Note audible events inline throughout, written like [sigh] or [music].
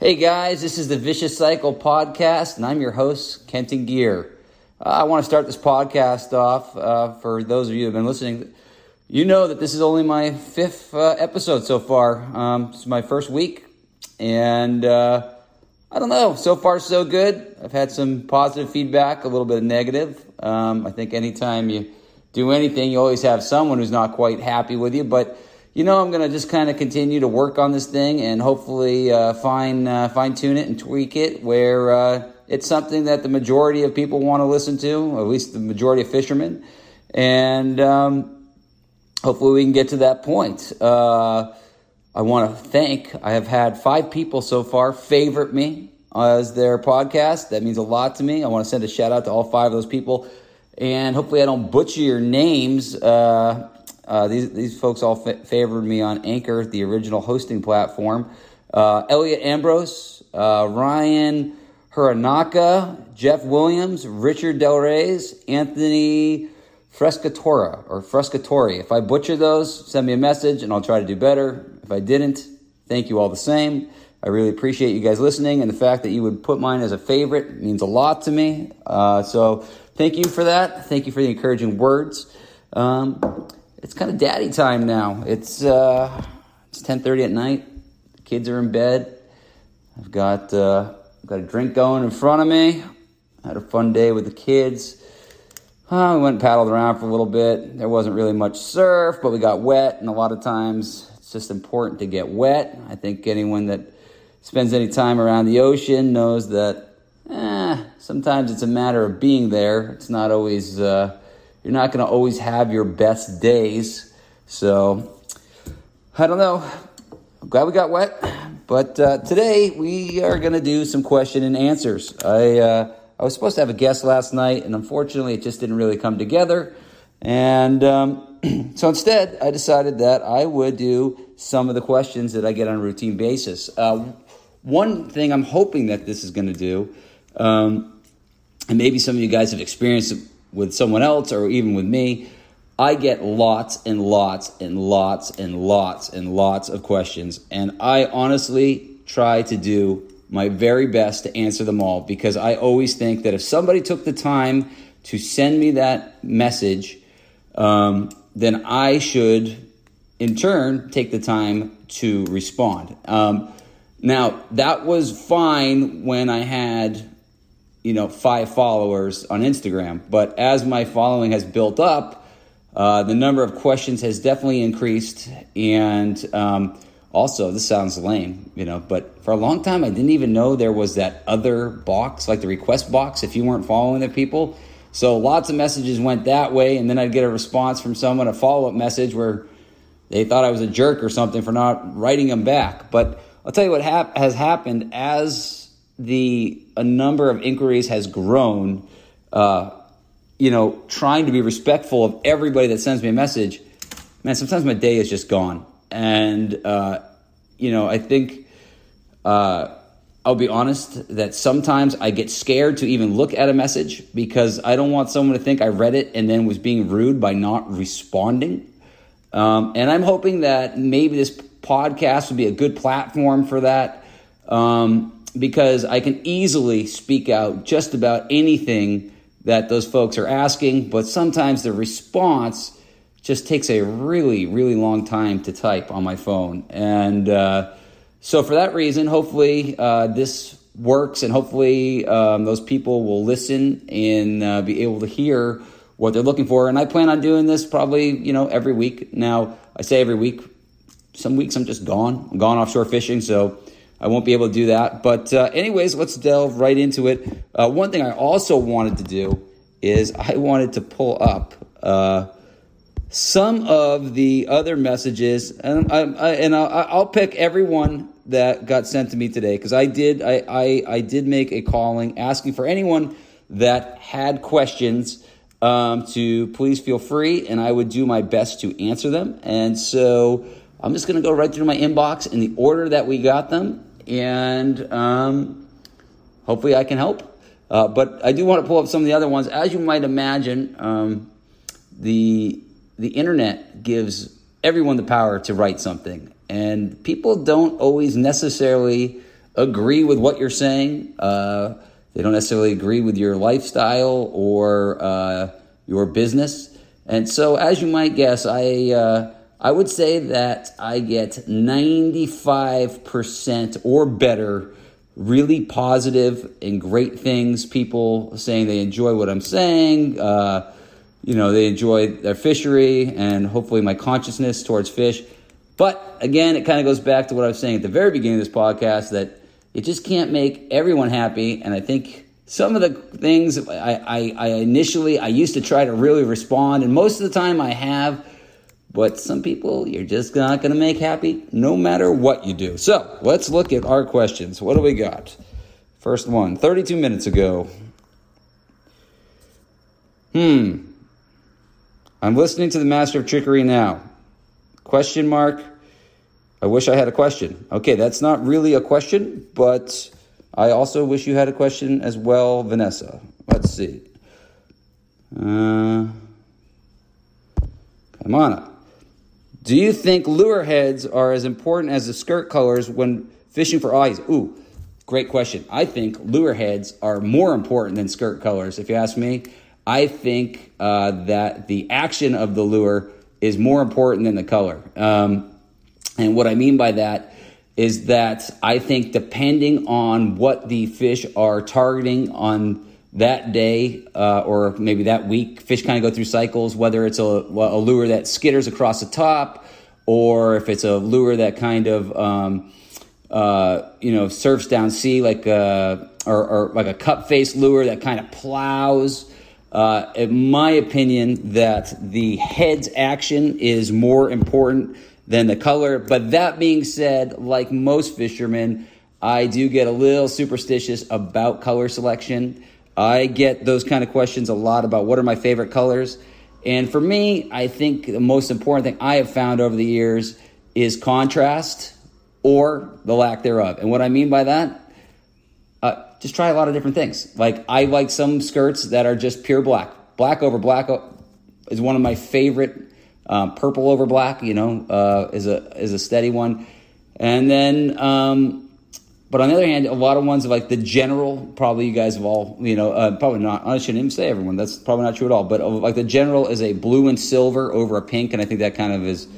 Hey guys, this is the Vicious Cycle podcast, and I'm your host, Kenton Gear. Uh, I want to start this podcast off uh, for those of you who have been listening. You know that this is only my fifth uh, episode so far. Um, it's my first week, and uh, I don't know. So far, so good. I've had some positive feedback, a little bit of negative. Um, I think anytime you do anything, you always have someone who's not quite happy with you, but you know, I'm going to just kind of continue to work on this thing and hopefully uh, fine uh, fine tune it and tweak it where uh, it's something that the majority of people want to listen to, at least the majority of fishermen, and um, hopefully we can get to that point. Uh, I want to thank. I have had five people so far favorite me as their podcast. That means a lot to me. I want to send a shout out to all five of those people, and hopefully I don't butcher your names. Uh, uh, these, these folks all fa- favored me on Anchor, the original hosting platform. Uh, Elliot Ambrose, uh, Ryan Huranaka, Jeff Williams, Richard Del Reyes, Anthony Frescatora or Frescatori. If I butcher those, send me a message and I'll try to do better. If I didn't, thank you all the same. I really appreciate you guys listening and the fact that you would put mine as a favorite means a lot to me. Uh, so thank you for that. Thank you for the encouraging words. Um, it's kind of daddy time now. It's uh, it's ten thirty at night. The kids are in bed. I've got uh, I've got a drink going in front of me. I had a fun day with the kids. Uh, we went and paddled around for a little bit. There wasn't really much surf, but we got wet, and a lot of times it's just important to get wet. I think anyone that spends any time around the ocean knows that eh, sometimes it's a matter of being there. It's not always uh, you're not going to always have your best days. So, I don't know. I'm glad we got wet. But uh, today we are going to do some question and answers. I, uh, I was supposed to have a guest last night, and unfortunately, it just didn't really come together. And um, [clears throat] so instead, I decided that I would do some of the questions that I get on a routine basis. Uh, one thing I'm hoping that this is going to do, um, and maybe some of you guys have experienced with someone else or even with me, I get lots and lots and lots and lots and lots of questions. And I honestly try to do my very best to answer them all because I always think that if somebody took the time to send me that message, um, then I should in turn take the time to respond. Um, now, that was fine when I had you know, five followers on Instagram. But as my following has built up, uh, the number of questions has definitely increased. And um, also, this sounds lame, you know, but for a long time, I didn't even know there was that other box, like the request box, if you weren't following the people. So lots of messages went that way. And then I'd get a response from someone, a follow up message where they thought I was a jerk or something for not writing them back. But I'll tell you what hap- has happened as the a number of inquiries has grown, uh, you know, trying to be respectful of everybody that sends me a message, man, sometimes my day is just gone. And, uh, you know, I think uh, I'll be honest that sometimes I get scared to even look at a message because I don't want someone to think I read it and then was being rude by not responding. Um, and I'm hoping that maybe this podcast would be a good platform for that. Um, because I can easily speak out just about anything that those folks are asking, but sometimes the response just takes a really, really long time to type on my phone. And uh, so, for that reason, hopefully, uh, this works and hopefully um, those people will listen and uh, be able to hear what they're looking for. And I plan on doing this probably, you know, every week. Now, I say every week. Some weeks I'm just gone. I'm gone offshore fishing, so I won't be able to do that. But, uh, anyways, let's delve right into it. Uh, one thing I also wanted to do is I wanted to pull up uh, some of the other messages, and, I, I, and I'll, I'll pick everyone that got sent to me today because I did I, I, I did make a calling asking for anyone that had questions um, to please feel free, and I would do my best to answer them. And so I'm just going to go right through my inbox in the order that we got them and um, hopefully I can help. Uh, but I do want to pull up some of the other ones. As you might imagine, um, the the internet gives everyone the power to write something, and people don't always necessarily agree with what you're saying. Uh, they don't necessarily agree with your lifestyle or uh, your business. And so, as you might guess, I uh, I would say that I get 95% or better really positive and great things. People saying they enjoy what I'm saying. Uh, you know, they enjoy their fishery and hopefully my consciousness towards fish. But again, it kind of goes back to what I was saying at the very beginning of this podcast that it just can't make everyone happy. And I think some of the things I, I, I initially, I used to try to really respond, and most of the time I have. But some people you're just not going to make happy no matter what you do. So let's look at our questions. What do we got? First one 32 minutes ago. Hmm. I'm listening to the Master of Trickery now. Question mark. I wish I had a question. Okay, that's not really a question, but I also wish you had a question as well, Vanessa. Let's see. Uh, come on. Do you think lure heads are as important as the skirt colors when fishing for eyes? Ooh, great question. I think lure heads are more important than skirt colors, if you ask me. I think uh, that the action of the lure is more important than the color. Um, and what I mean by that is that I think depending on what the fish are targeting on that day uh, or maybe that week. Fish kind of go through cycles, whether it's a, a, lure that skitters across the top or if it's a lure that kind of, um, uh, you know, surfs down sea like a, or, or like a cup face lure that kind of plows. Uh, in my opinion, that the head's action is more important than the color. But that being said, like most fishermen, I do get a little superstitious about color selection. I get those kind of questions a lot about what are my favorite colors. And for me, I think the most important thing I have found over the years is contrast or the lack thereof. And what I mean by that, uh, just try a lot of different things. Like I like some skirts that are just pure black. Black over black is one of my favorite. Um, purple over black, you know, uh, is a is a steady one. And then um, but on the other hand, a lot of ones like the general, probably you guys have all, you know, uh, probably not, I shouldn't even say everyone, that's probably not true at all, but uh, like the general is a blue and silver over a pink, and I think that kind of is,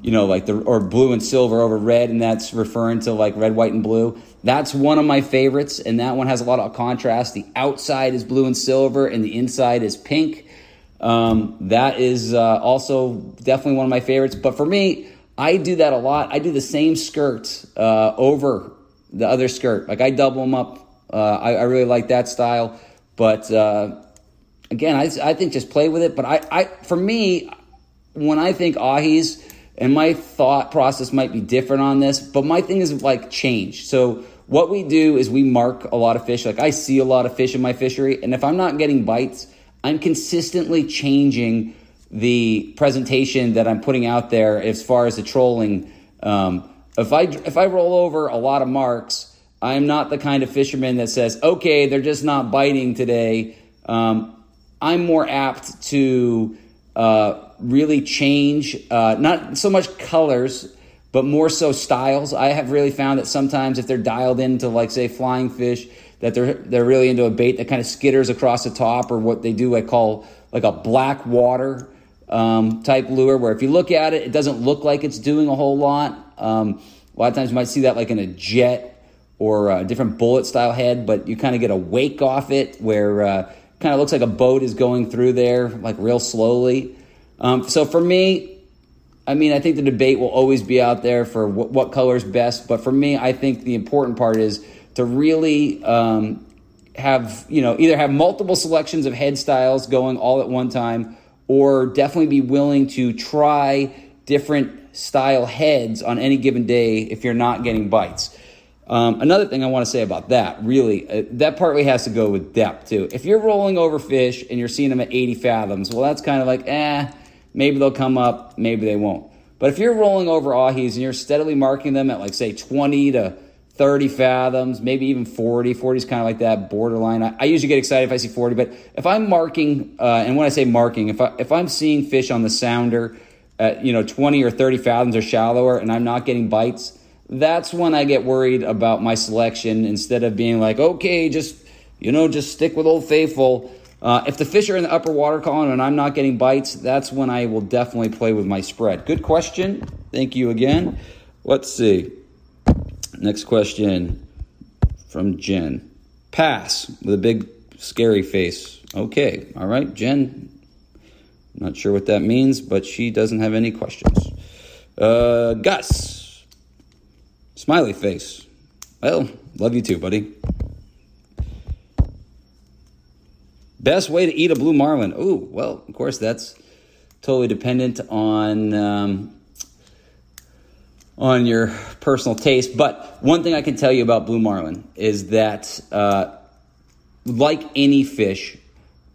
you know, like the, or blue and silver over red, and that's referring to like red, white, and blue. That's one of my favorites, and that one has a lot of contrast. The outside is blue and silver, and the inside is pink. Um, that is uh, also definitely one of my favorites, but for me, I do that a lot. I do the same skirt uh, over the other skirt. Like I double them up. Uh, I, I, really like that style. But uh, again, I, I think just play with it. But I, I, for me, when I think ahis, and my thought process might be different on this, but my thing is like change. So what we do is we mark a lot of fish. Like I see a lot of fish in my fishery, and if I'm not getting bites, I'm consistently changing the presentation that I'm putting out there as far as the trolling. Um, if I if I roll over a lot of marks, I'm not the kind of fisherman that says, "Okay, they're just not biting today." Um, I'm more apt to uh, really change, uh, not so much colors, but more so styles. I have really found that sometimes if they're dialed into, like say, flying fish, that they're they're really into a bait that kind of skitters across the top, or what they do I call like a black water um, type lure, where if you look at it, it doesn't look like it's doing a whole lot. Um, a lot of times you might see that like in a jet or a different bullet style head, but you kind of get a wake off it where uh, kind of looks like a boat is going through there, like real slowly. Um, so for me, I mean, I think the debate will always be out there for what, what color is best. But for me, I think the important part is to really um, have, you know, either have multiple selections of head styles going all at one time, or definitely be willing to try different style heads on any given day if you're not getting bites. Um, another thing I want to say about that, really, uh, that partly has to go with depth too. If you're rolling over fish and you're seeing them at 80 fathoms, well, that's kind of like, eh, maybe they'll come up, maybe they won't. But if you're rolling over ahis and you're steadily marking them at like, say, 20 to 30 fathoms, maybe even 40, 40 is kind of like that borderline. I, I, usually get excited if I see 40, but if I'm marking, uh, and when I say marking, if, I, if I'm seeing fish on the sounder at you know 20 or 30 fathoms or shallower and i'm not getting bites that's when I get worried about my selection instead of being like, okay, just, you know, just stick with Old Faithful. Uh, if the fish are in the upper water column and I'm not getting bites, that's when I will definitely play with my spread. Good question. Thank you again. Let's see. Next question from Jen. Pass with a big scary face. Okay. All right. Jen, not sure what that means, but she doesn't have any questions. Uh, Gus. Smiley face. Well, love you too, buddy. Best way to eat a blue marlin? Oh, well, of course, that's totally dependent on um, on your personal taste. But one thing I can tell you about blue marlin is that, uh, like any fish,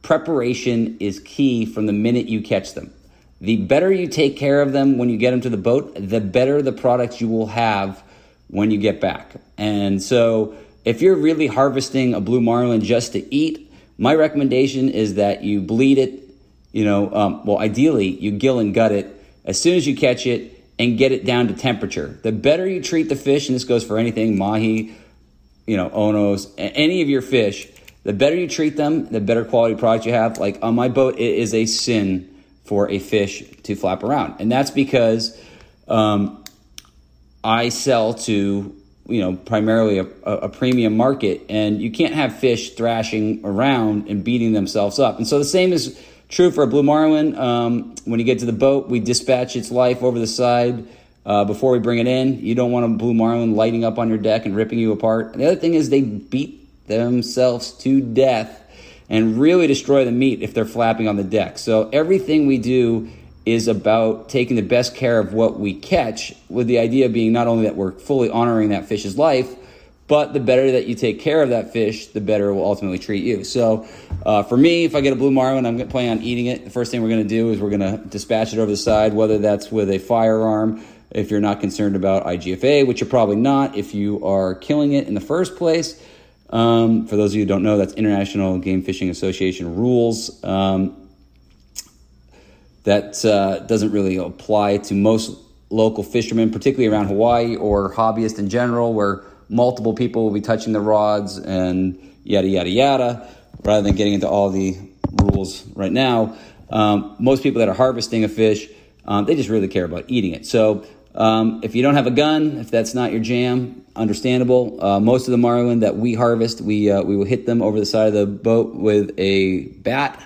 preparation is key from the minute you catch them. The better you take care of them when you get them to the boat, the better the products you will have when you get back. And so, if you're really harvesting a blue marlin just to eat, my recommendation is that you bleed it, you know, um, well, ideally, you gill and gut it as soon as you catch it and get it down to temperature. The better you treat the fish, and this goes for anything, mahi, you know, onos, any of your fish, the better you treat them, the better quality product you have. Like on my boat, it is a sin for a fish to flap around. And that's because um, I sell to you know primarily a, a, premium market and you can't have fish thrashing around and beating themselves up and so the same is true for a blue marlin um, when you get to the boat we dispatch its life over the side uh, before we bring it in. You don't want a blue marlin lighting up on your deck and ripping you apart. And the other thing is they beat themselves to death and really destroy the meat if they're flapping on the deck. So everything we do is about taking the best care of what we catch, with the idea being not only that we're fully honoring that fish's life, but the better that you take care of that fish, the better it will ultimately treat you. So, uh, for me, if I get a blue marlin, I'm planning on eating it. The first thing we're going to do is we're going to dispatch it over the side, whether that's with a firearm, if you're not concerned about IGFA, which you're probably not if you are killing it in the first place. Um, for those of you who don't know, that's International Game Fishing Association rules. Um, that uh, doesn't really apply to most local fishermen, particularly around Hawaii or hobbyists in general, where multiple people will be touching the rods and yada, yada, yada, rather than getting into all the rules right now. Um, most people that are harvesting a fish, um, they just really care about eating it. So um, if you don't have a gun, if that's not your jam, understandable. Uh, most of the marlin that we harvest, we, uh, we will hit them over the side of the boat with a bat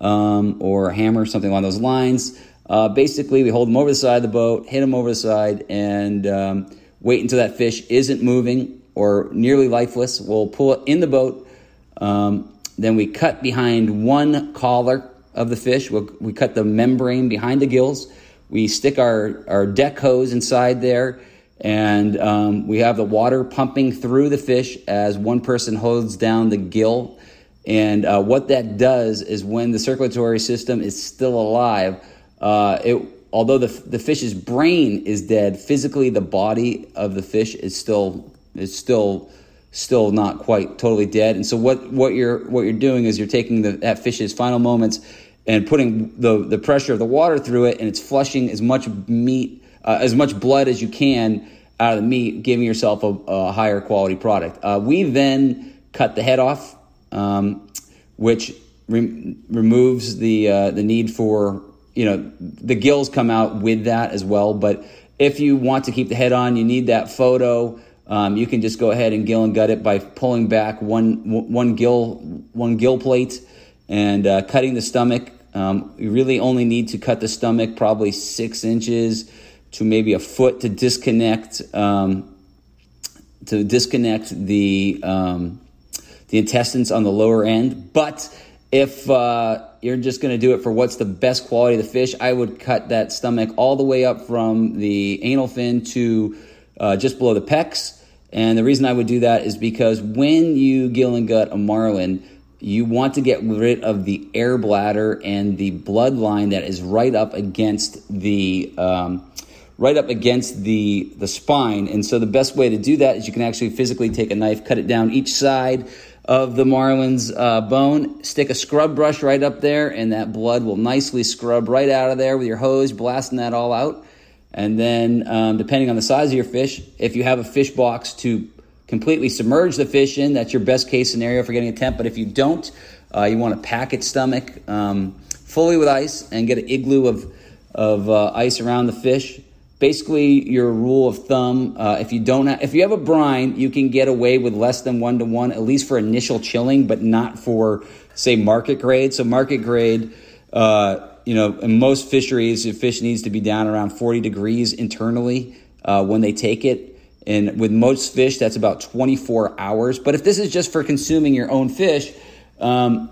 um, or a hammer, something along those lines. Uh, basically, we hold them over the side of the boat, hit them over the side, and um, wait until that fish isn't moving or nearly lifeless. We'll pull it in the boat. Um, then we cut behind one collar of the fish. We'll, we cut the membrane behind the gills. We stick our, our deck hose inside there, and um, we have the water pumping through the fish as one person holds down the gill and uh, what that does is when the circulatory system is still alive, uh, it, although the, the fish's brain is dead, physically the body of the fish is still is still still not quite totally dead. And so what, what you're what you're doing is you're taking the, that fish's final moments and putting the, the pressure of the water through it, and it's flushing as much meat, uh, as much blood as you can out of the meat, giving yourself a, a higher quality product. Uh, we then cut the head off um, which re- removes the uh, the need for you know the gills come out with that as well. But if you want to keep the head on, you need that photo. Um, you can just go ahead and gill and gut it by pulling back one one gill one gill plate and uh, cutting the stomach. Um, you really only need to cut the stomach probably six inches to maybe a foot to disconnect um, to disconnect the um, the intestines on the lower end. But if uh, you're just going to do it for what's the best quality of the fish, I would cut that stomach all the way up from the anal fin to uh, just below the pecs. And the reason I would do that is because when you gill and gut a marlin, you want to get rid of the air bladder and the bloodline that is right up against the um, right up against the the spine. And so the best way to do that is you can actually physically take a knife, cut it down each side of the marlin's uh, bone. Stick a scrub brush right up there, and that blood will nicely scrub right out of there with your hose, blasting that all out. And then, um, depending on the size of your fish, if you have a fish box to completely submerge the fish in, that's your best case scenario for getting a temp. But if you don't, uh, you want to pack its stomach um, fully with ice and get an igloo of, of uh, ice around the fish. Basically, your rule of thumb: uh, if you don't, have, if you have a brine, you can get away with less than one to one, at least for initial chilling, but not for say market grade. So market grade, uh, you know, in most fisheries, the fish needs to be down around 40 degrees internally uh, when they take it. And with most fish, that's about 24 hours. But if this is just for consuming your own fish, um,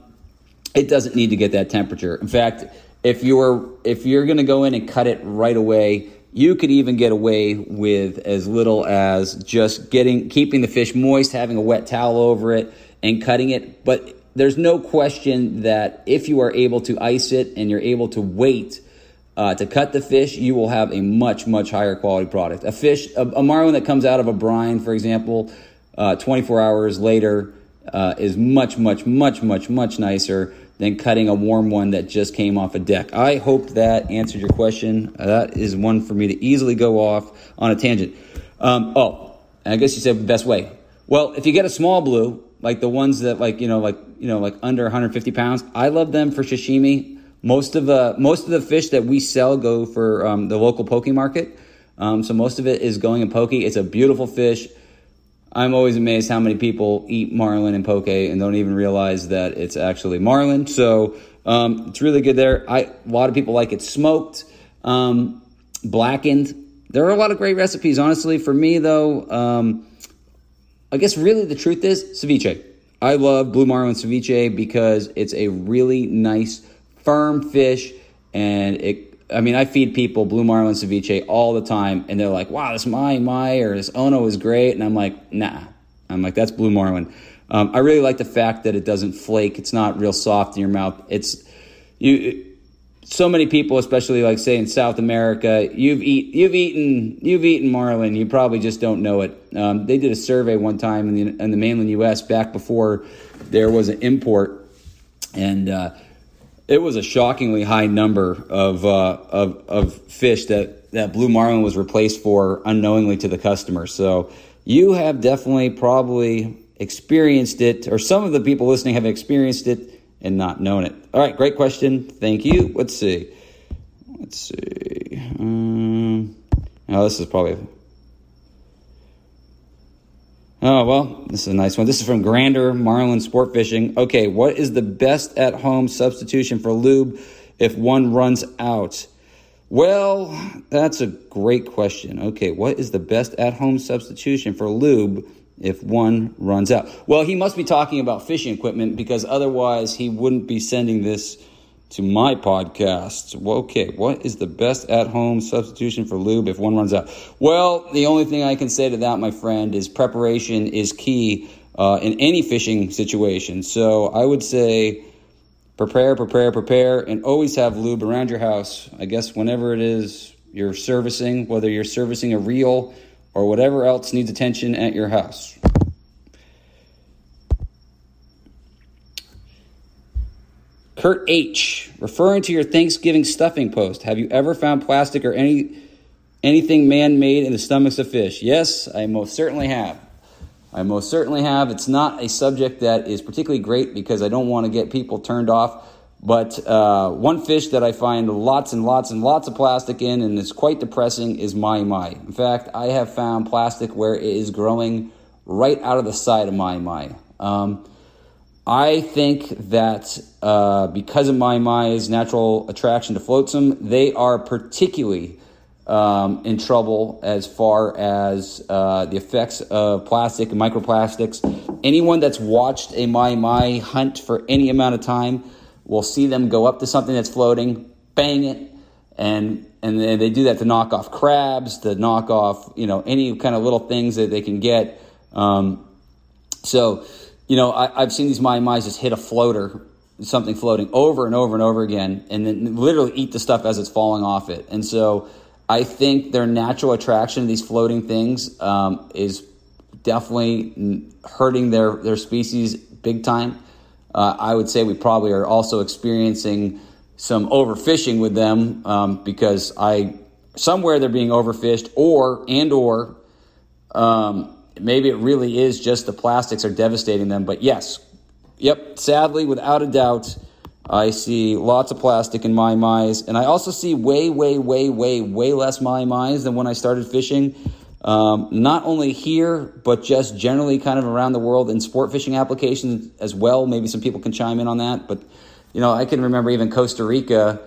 it doesn't need to get that temperature. In fact, if you're if you're going to go in and cut it right away, you could even get away with as little as just getting keeping the fish moist, having a wet towel over it, and cutting it. But there's no question that if you are able to ice it and you're able to wait uh, to cut the fish, you will have a much much higher quality product. A fish, a, a marlin that comes out of a brine, for example, uh, 24 hours later uh, is much, much, much, much, much nicer than cutting a warm one that just came off a deck. I hope that answered your question. Uh, that is one for me to easily go off on a tangent. Um, oh, I guess you said the best way. Well, if you get a small blue, like the ones that like you know like you know like under 150 pounds, I love them for sashimi. Most of the most of the fish that we sell go for um, the local poke market. Um, so most of it is going in poke. It's a beautiful fish. I'm always amazed how many people eat marlin and poke and don't even realize that it's actually marlin. So um, it's really good there. I, a lot of people like it smoked, um, blackened. There are a lot of great recipes. Honestly, for me though, um, I guess really the truth is ceviche. I love blue marlin ceviche because it's a really nice, firm fish, and it I mean, I feed people blue marlin ceviche all the time, and they're like, "Wow, this my my or this Ono is great," and I'm like, "Nah." I'm like, "That's blue marlin." Um, I really like the fact that it doesn't flake. It's not real soft in your mouth. It's you. So many people, especially like say in South America, you've eat you've eaten you've eaten marlin. You probably just don't know it. Um, they did a survey one time in the in the mainland U.S. back before there was an import, and uh, it was a shockingly high number of, uh, of, of fish that, that blue marlin was replaced for unknowingly to the customer. So you have definitely probably experienced it, or some of the people listening have experienced it and not knowing it. All right, great question. Thank you. Let's see. Let's see. Um, oh, this is probably Oh, well, this is a nice one. This is from Grander Marlin Sport Fishing. Okay, what is the best at home substitution for lube if one runs out? Well, that's a great question. Okay, what is the best at home substitution for lube if one runs out? Well, he must be talking about fishing equipment because otherwise he wouldn't be sending this to my podcast. Well, okay, what is the best at home substitution for lube if one runs out? Well, the only thing I can say to that, my friend, is preparation is key uh, in any fishing situation. So I would say prepare, prepare, prepare, and always have lube around your house. I guess whenever it is you're servicing, whether you're servicing a reel or whatever else needs attention at your house. Kurt H, referring to your Thanksgiving stuffing post, have you ever found plastic or any anything man-made in the stomachs of fish? Yes, I most certainly have. I most certainly have. It's not a subject that is particularly great because I don't want to get people turned off. But uh, one fish that I find lots and lots and lots of plastic in and is quite depressing is mahi mahi. In fact, I have found plastic where it is growing right out of the side of mahi mahi. Um, I think that uh, because of mahi mahi's natural attraction to flotsam, they are particularly um, in trouble as far as uh, the effects of plastic and microplastics. Anyone that's watched a mahi mahi hunt for any amount of time will see them go up to something that's floating, bang it, and and they do that to knock off crabs, to knock off you know any kind of little things that they can get. Um, so you know, I, have seen these mahi mahis just hit a floater, something floating over and over and over again, and then literally eat the stuff as it's falling off it. And so I think their natural attraction to these floating things um, is definitely hurting their, their species big time. Uh, I would say we probably are also experiencing some overfishing with them um, because I somewhere they're being overfished, or and or um, maybe it really is just the plastics are devastating them. But yes, yep, sadly, without a doubt, I see lots of plastic in mahi mahis, and I also see way, way, way, way, way less mahi mahis than when I started fishing. Um, not only here, but just generally kind of around the world in sport fishing applications as well. Maybe some people can chime in on that. But, you know, I can remember even Costa Rica,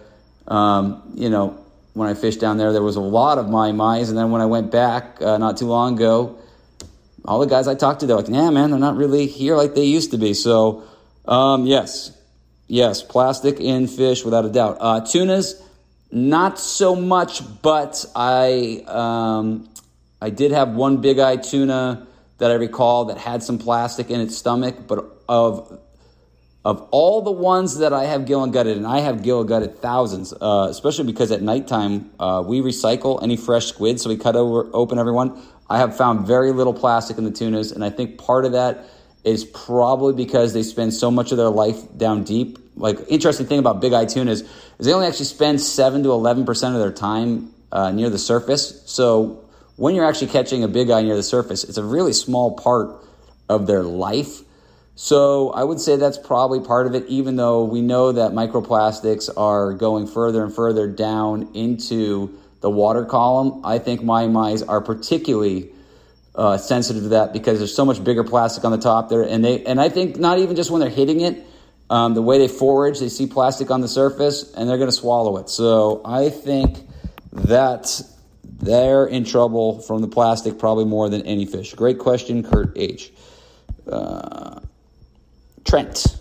um, you know, when I fished down there, there was a lot of mahi mahis. And then when I went back uh, not too long ago, all the guys I talked to, they're like, yeah, man, they're not really here like they used to be. So, um, yes, yes, plastic in fish without a doubt. Uh, tunas, not so much, but I um, I did have one big eye tuna that I recall that had some plastic in its stomach, but of of all the ones that I have gill and gutted, and I have gill gutted thousands, uh, especially because at nighttime uh, we recycle any fresh squid, so we cut over, open everyone. I have found very little plastic in the tunas, and I think part of that is probably because they spend so much of their life down deep. Like interesting thing about big eye tunas is they only actually spend seven to eleven percent of their time uh, near the surface. So when you're actually catching a big eye near the surface, it's a really small part of their life. So I would say that's probably part of it, even though we know that microplastics are going further and further down into the water column. I think mahi mahis are particularly uh, sensitive to that because there's so much bigger plastic on the top there, and they and I think not even just when they're hitting it, um, the way they forage, they see plastic on the surface and they're going to swallow it. So I think that they're in trouble from the plastic probably more than any fish. Great question, Kurt H. Uh, Trent.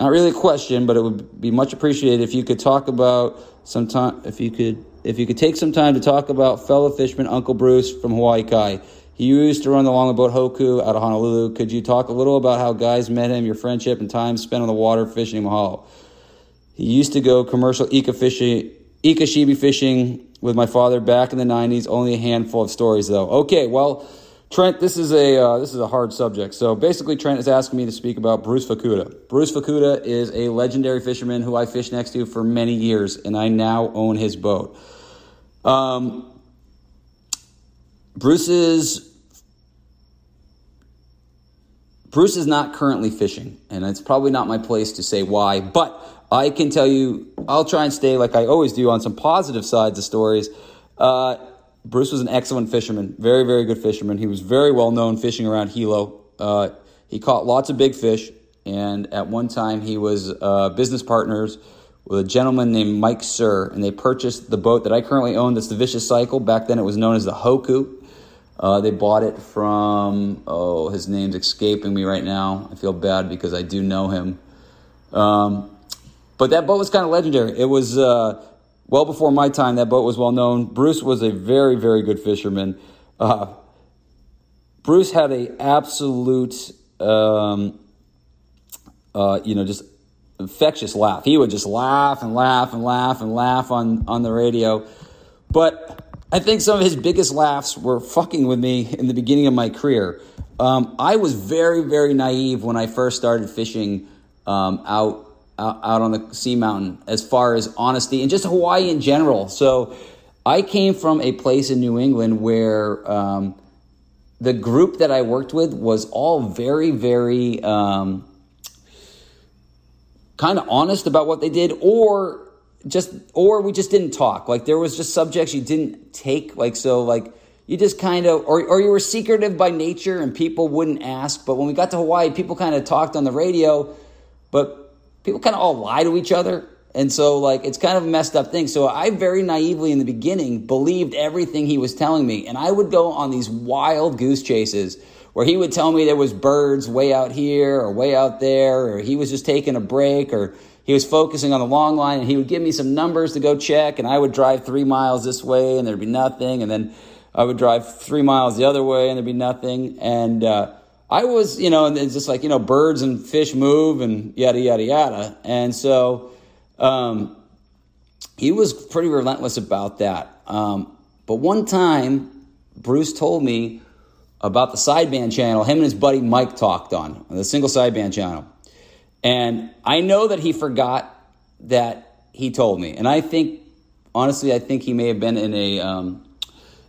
Not really a question, but it would be much appreciated if you could talk about some time. If you could, if you could take some time to talk about fellow fisherman Uncle Bruce from Hawaii Kai. He used to run the longboat Hoku out of Honolulu. Could you talk a little about how guys met him, your friendship, and time spent on the water fishing Mahalo? He used to go commercial Ika fishing, Ika shibi fishing with my father back in the 90s. Only a handful of stories, though. Okay, well, Trent, this is a uh, this is a hard subject. So basically, Trent is asking me to speak about Bruce Fukuda. Bruce Fukuda is a legendary fisherman who I fished next to for many years, and I now own his boat. Um, Bruce is Bruce is not currently fishing, and it's probably not my place to say why, but I can tell you, I'll try and stay like I always do on some positive sides of stories. Uh, Bruce was an excellent fisherman, very, very good fisherman. He was very well known fishing around Hilo. Uh, he caught lots of big fish, and at one time he was uh, business partners with a gentleman named Mike Sir, and they purchased the boat that I currently own. That's the Vicious Cycle. Back then, it was known as the Hoku. Uh, they bought it from oh, his name's escaping me right now. I feel bad because I do know him. Um, but that boat was kind of legendary. It was uh, well before my time. That boat was well known. Bruce was a very, very good fisherman. Uh, Bruce had a absolute, um, uh, you know, just infectious laugh. He would just laugh and laugh and laugh and laugh on on the radio. But I think some of his biggest laughs were fucking with me in the beginning of my career. Um, I was very, very naive when I first started fishing um, out, out on the sea mountain as far as honesty and just Hawaii in general. So I came from a place in New England where um, the group that I worked with was all very, very um, kind of honest about what they did, or just or we just didn't talk. Like there was just subjects you didn't take like so like you just kind of or, or you were secretive by nature and people wouldn't ask. But when we got to hawaii people kind of talked on the radio. But people kind of all lie to each other and so like it's kind of a messed up thing so i very naively in the beginning believed everything he was telling me and i would go on these wild goose chases where he would tell me there was birds way out here or way out there or he was just taking a break or he was focusing on the long line and he would give me some numbers to go check and I would drive three miles this way and there'd be nothing. And then I would drive three miles the other way and there'd be nothing. And, uh, I was, you know, and it's just like, you know, birds and fish move and yada, yada, yada. And so, um, he was pretty relentless about that. Um, but one time, Bruce told me about the sideband channel him and his buddy Mike talked on, the single sideband channel. And I know that he forgot that he told me. And I think honestly, I think he may have been in a um,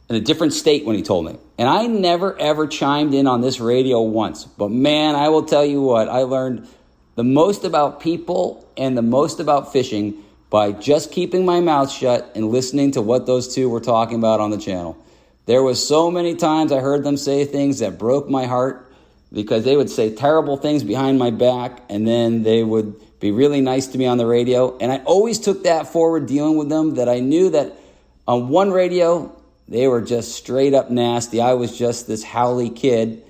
in a different state when he told me. And I never ever chimed in on this radio once. But man, I will tell you what, I learned the most about people and the most about fishing by just keeping my mouth shut and listening to what those two were talking about on the channel. There was so many times I heard them say things that broke my heart because they would say terrible things behind my back and then they would be really nice to me on the radio. And I always took that forward dealing with them that I knew that on one radio, they were just straight up nasty. I was just this haole kid.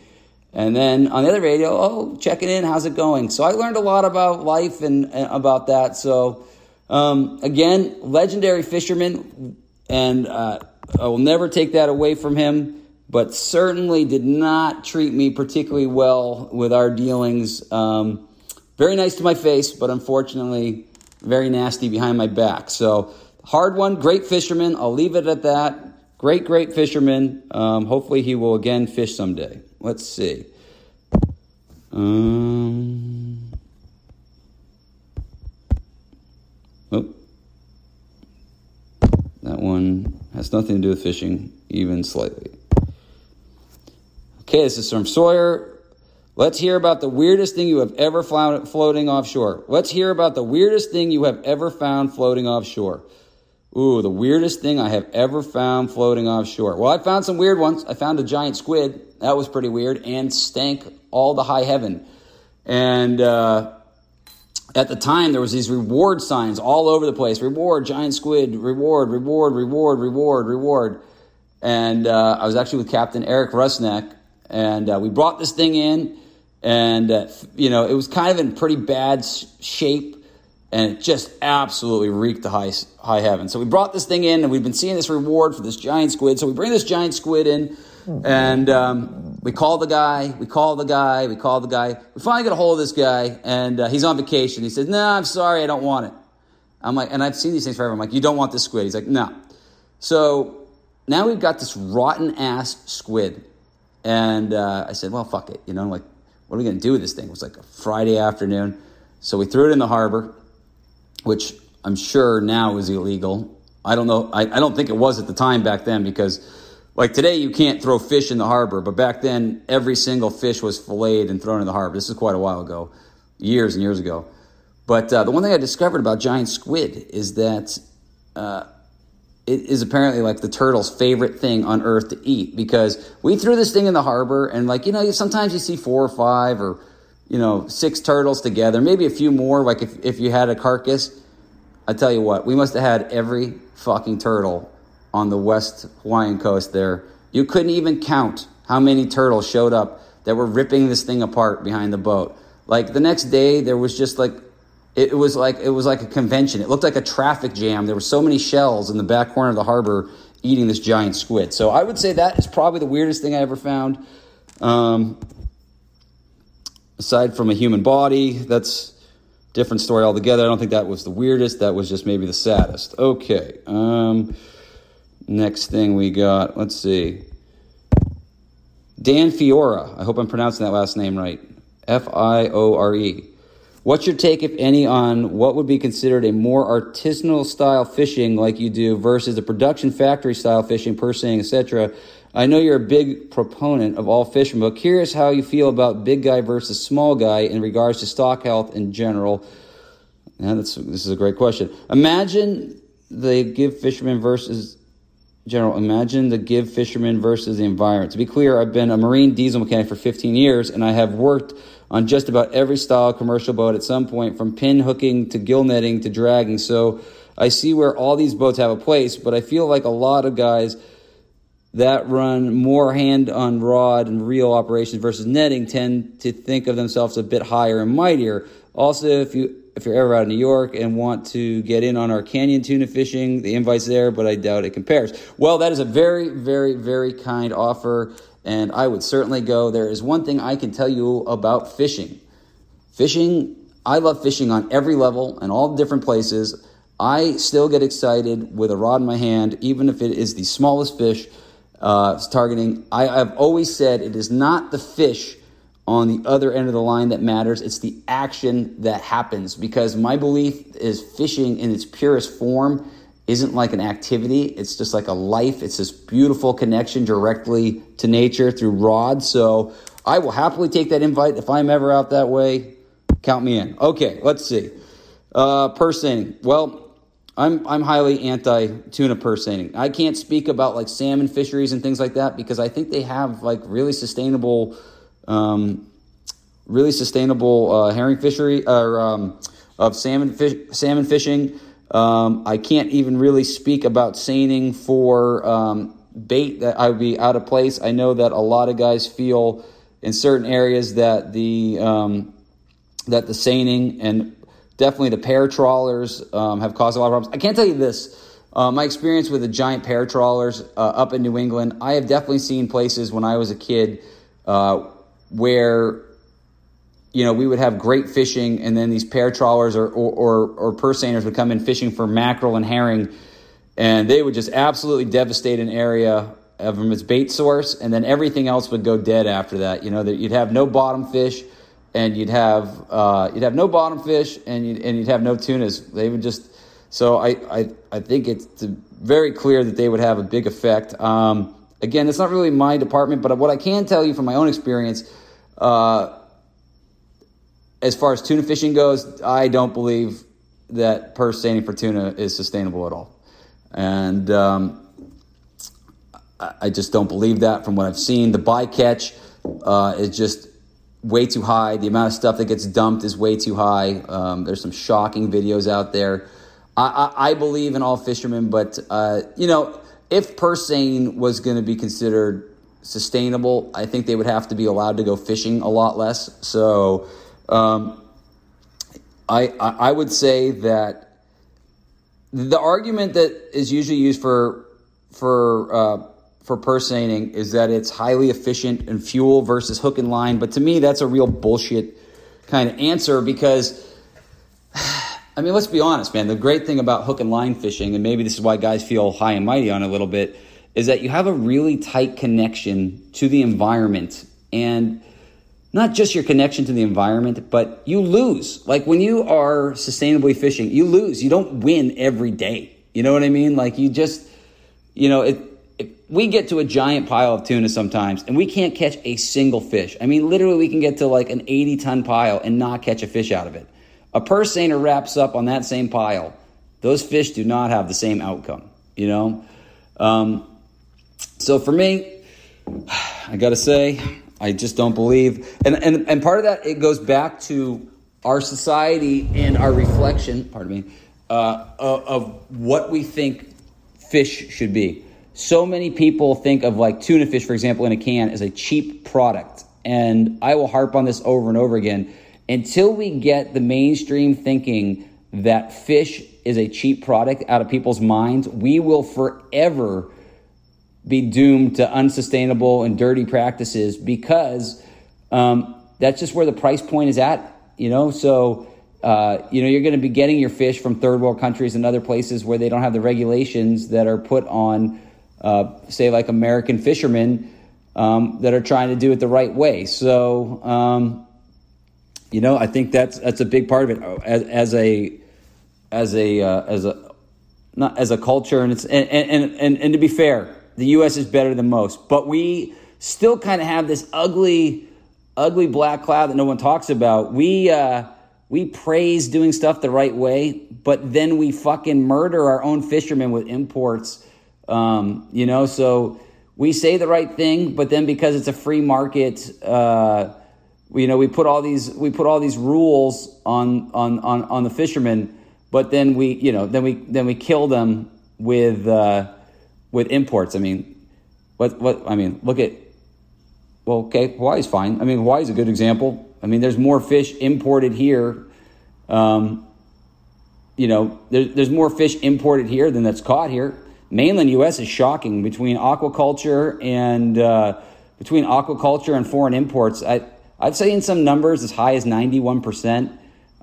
And then on the other radio, oh, checking in, how's it going? So I learned a lot about life and, and about that. So um, again, legendary fisherman, and uh, I will never take that away from him. But certainly did not treat me particularly well with our dealings. Um, very nice to my face, but unfortunately, very nasty behind my back. So hard one, great fisherman. I'll leave it at that. Great, great fisherman. Um, hopefully, he will again fish someday. Let's see. Um, oh, that one has nothing to do with fishing, even slightly. Okay, this is from Sawyer. Let's hear about the weirdest thing you have ever found floating offshore. Let's hear about the weirdest thing you have ever found floating offshore. Ooh, the weirdest thing I have ever found floating offshore. Well, I found some weird ones. I found a giant squid. That was pretty weird and stank all the high heaven. And uh, at the time, there was these reward signs all over the place. Reward, giant squid, reward, reward, reward, reward, reward. And uh, I was actually with Captain Eric Rusnak, and uh, we brought this thing in, and uh, you know it was kind of in pretty bad shape and it just absolutely reeked the high, high heaven. So we brought this thing in, and we've been seeing this reward for this giant squid. So we bring this giant squid in, and um, we call the guy, we call the guy, we call the guy. We finally get a hold of this guy, and uh, he's on vacation. He says, "No, I'm sorry, I don't want it." I'm like, and I've seen these things forever. I'm like, "You don't want this squid?" He's like, "No." So now we've got this rotten ass squid, and uh, I said, "Well, fuck it," you know. I'm like, what are we gonna do with this thing? It was like a Friday afternoon, so we threw it in the harbor which I'm sure now is illegal. I don't know. I, I don't think it was at the time back then because, like today, you can't throw fish in the harbor, but back then, every single fish was filleted and thrown in the harbor. This is quite a while ago, years and years ago. But uh, the one thing I discovered about giant squid is that uh, it is apparently like the turtle's favorite thing on earth to eat because we threw this thing in the harbor and like you know sometimes you see four or five or you know, six turtles together, maybe a few more, like if, if you had a carcass. I tell you what, we must have had every fucking turtle on the West Hawaiian coast there. You couldn't even count how many turtles showed up that were ripping this thing apart behind the boat. Like the next day, there was just like, it was like it was like a convention. It looked like a traffic jam. There were so many shells in the back corner of the harbor eating this giant squid. So I would say that is probably the weirdest thing I ever found. Um, aside from a human body, that's different story altogether. I don't think that was the weirdest. That was just maybe the saddest. Okay. Um, next thing we got, let's see. Dan Fiora. I hope I'm pronouncing that last name right. F I O R E. What's your take, if any, on what would be considered a more artisanal style fishing like you do versus a production factory style fishing, purseing, etc.? I know you're a big proponent of all fishing, but curious how you feel about big guy versus small guy in regards to stock health in general. Yeah, that's, this is a great question. Imagine the give fishermen versus general. Imagine the give fishermen versus the environment. To be clear, I've been a marine diesel mechanic for 15 years, and I have worked on just about every style commercial boat at some point, from pin hooking to gill netting to dragging. So I see where all these boats have a place, but I feel like a lot of guys that run more hand on rod and reel operations versus netting tend to think of themselves a bit higher and mightier. Also, if you if you're ever out of New York and want to get in on our canyon tuna fishing, the invite's there, but I doubt it compares. Well, that is a very, very, very kind offer, and I would certainly go. There is one thing I can tell you about fishing. Fishing, I love fishing on every level and all different places. I still get excited with a rod in my hand, even if it is the smallest fish uh, it's targeting. I, I've always said it is not the fish on the other end of the line that matters. It's the action that happens because my belief is fishing in its purest form isn't like an activity. It's just like a life. It's this beautiful connection directly to nature through rods. So I will happily take that invite if I'm ever out that way. Count me in. Okay, let's see. Uh, seining. Well, I'm I'm highly anti tuna purse seining. I can't speak about like salmon fisheries and things like that because I think they have like really sustainable, um, really sustainable uh, herring fishery or um, of salmon fish, salmon fishing. Um, I can't even really speak about seining for um, bait that I would be out of place. I know that a lot of guys feel in certain areas that the um, that the seining and definitely the pair trawlers um, have caused a lot of problems. I can't tell you this. Uh, my experience with the giant pair trawlers uh, up in New England, I have definitely seen places when I was a kid uh, where you know we would have great fishing, and then these pair trawlers or or, or, or purse seiners would come in fishing for mackerel and herring, and they would just absolutely devastate an area from its bait source, and then everything else would go dead after that. You know that you'd have no bottom fish, and you'd have uh, you'd have no bottom fish, and you'd, and you'd have no tunas. They would just so I I, I think it's very clear that they would have a big effect. Um, again, it's not really my department, but what I can tell you from my own experience. Uh, as far as tuna fishing goes, I don't believe that purse seining for tuna is sustainable at all. And um, I just don't believe that from what I've seen. The bycatch uh, is just way too high. The amount of stuff that gets dumped is way too high. Um, there's some shocking videos out there. I, I, I believe in all fishermen, but uh, you know, if purse seine was going to be considered sustainable, I think they would have to be allowed to go fishing a lot less. So, um, I, I would say that the argument that is usually used for for uh, for purse seining is that it's highly efficient in fuel versus hook and line. But to me, that's a real bullshit kind of answer because, [sighs] I mean, let's be honest, man. The great thing about hook and line fishing, and maybe this is why guys feel high and mighty on it a little bit, is that you have a really tight connection to the environment. And not just your connection to the environment, but you lose. Like when you are sustainably fishing, you lose. You don't win every day. You know what I mean? Like you just, you know, it, we get to a giant pile of tuna sometimes and we can't catch a single fish. I mean, literally, we can get to like an 80 ton pile and not catch a fish out of it. A purse seiner wraps up on that same pile. Those fish do not have the same outcome, you know? Um, so for me, [sighs] I got to say, I just don't believe. And, and, and part of that, it goes back to our society and our reflection, pardon me, uh, of, of what we think fish should be so many people think of like tuna fish, for example, in a can as a cheap product. And I will harp on this over and over again. Until we get the mainstream thinking that fish is a cheap product out of people's minds, we will forever be doomed to unsustainable and dirty practices because um, that's just where the price point is at, you know? So, uh, you know, you're going to be getting your fish from third world countries and other places where they don't have the regulations that are put on uh, say like American fishermen um, that are trying to do it the right way. So, um, you know, I think that's that's a big part of it as, as a as a uh, as a not as a culture, and it's and, and and and to be fair, the U.S. is better than most, but we still kind of have this ugly, ugly black cloud that no one talks about. We uh, we praise doing stuff the right way, but then we fucking murder our own fishermen with imports um, you know, so we say the right thing, but then because it's a free market, uh, you know, we put all these we put all these rules on on on, on the fishermen, but then we you know then we then we kill them with uh, with imports. I mean, what what I mean, look at well, okay, Hawaii's fine. I mean, Hawaii's a good example. I mean, there's more fish imported here. Um, you know, there, there's more fish imported here than that's caught here mainland U.S. is shocking between aquaculture and uh, between aquaculture and foreign imports. I I've seen some numbers as high as ninety one percent,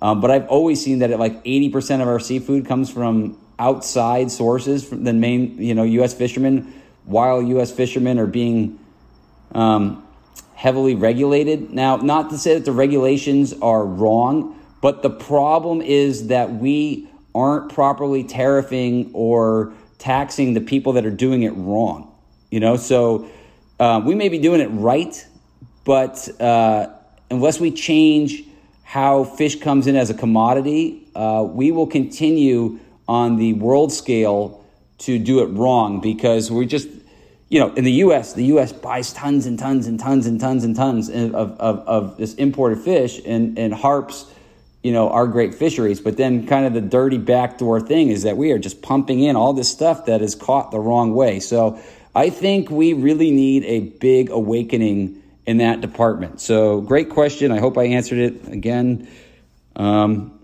um, but I've always seen that at like eighty percent of our seafood comes from outside sources from the main you know U.S. fishermen, while U.S. fishermen are being um, heavily regulated. Now, not to say that the regulations are wrong, but the problem is that we aren't properly tariffing or taxing the people that are doing it wrong. You know, so uh, we may be doing it right, but uh, unless we change how fish comes in as a commodity, uh, we will continue on the world scale to do it wrong because we're just, you know, in the U.S., the U.S. buys tons and tons and tons and tons and tons of, of, of this imported fish and, and harps, you know, our great fisheries. But then kind of the dirty backdoor thing is that we are just pumping in all this stuff that is caught the wrong way. So I think we really need a big awakening in that department. So great question. I hope I answered it again. Um,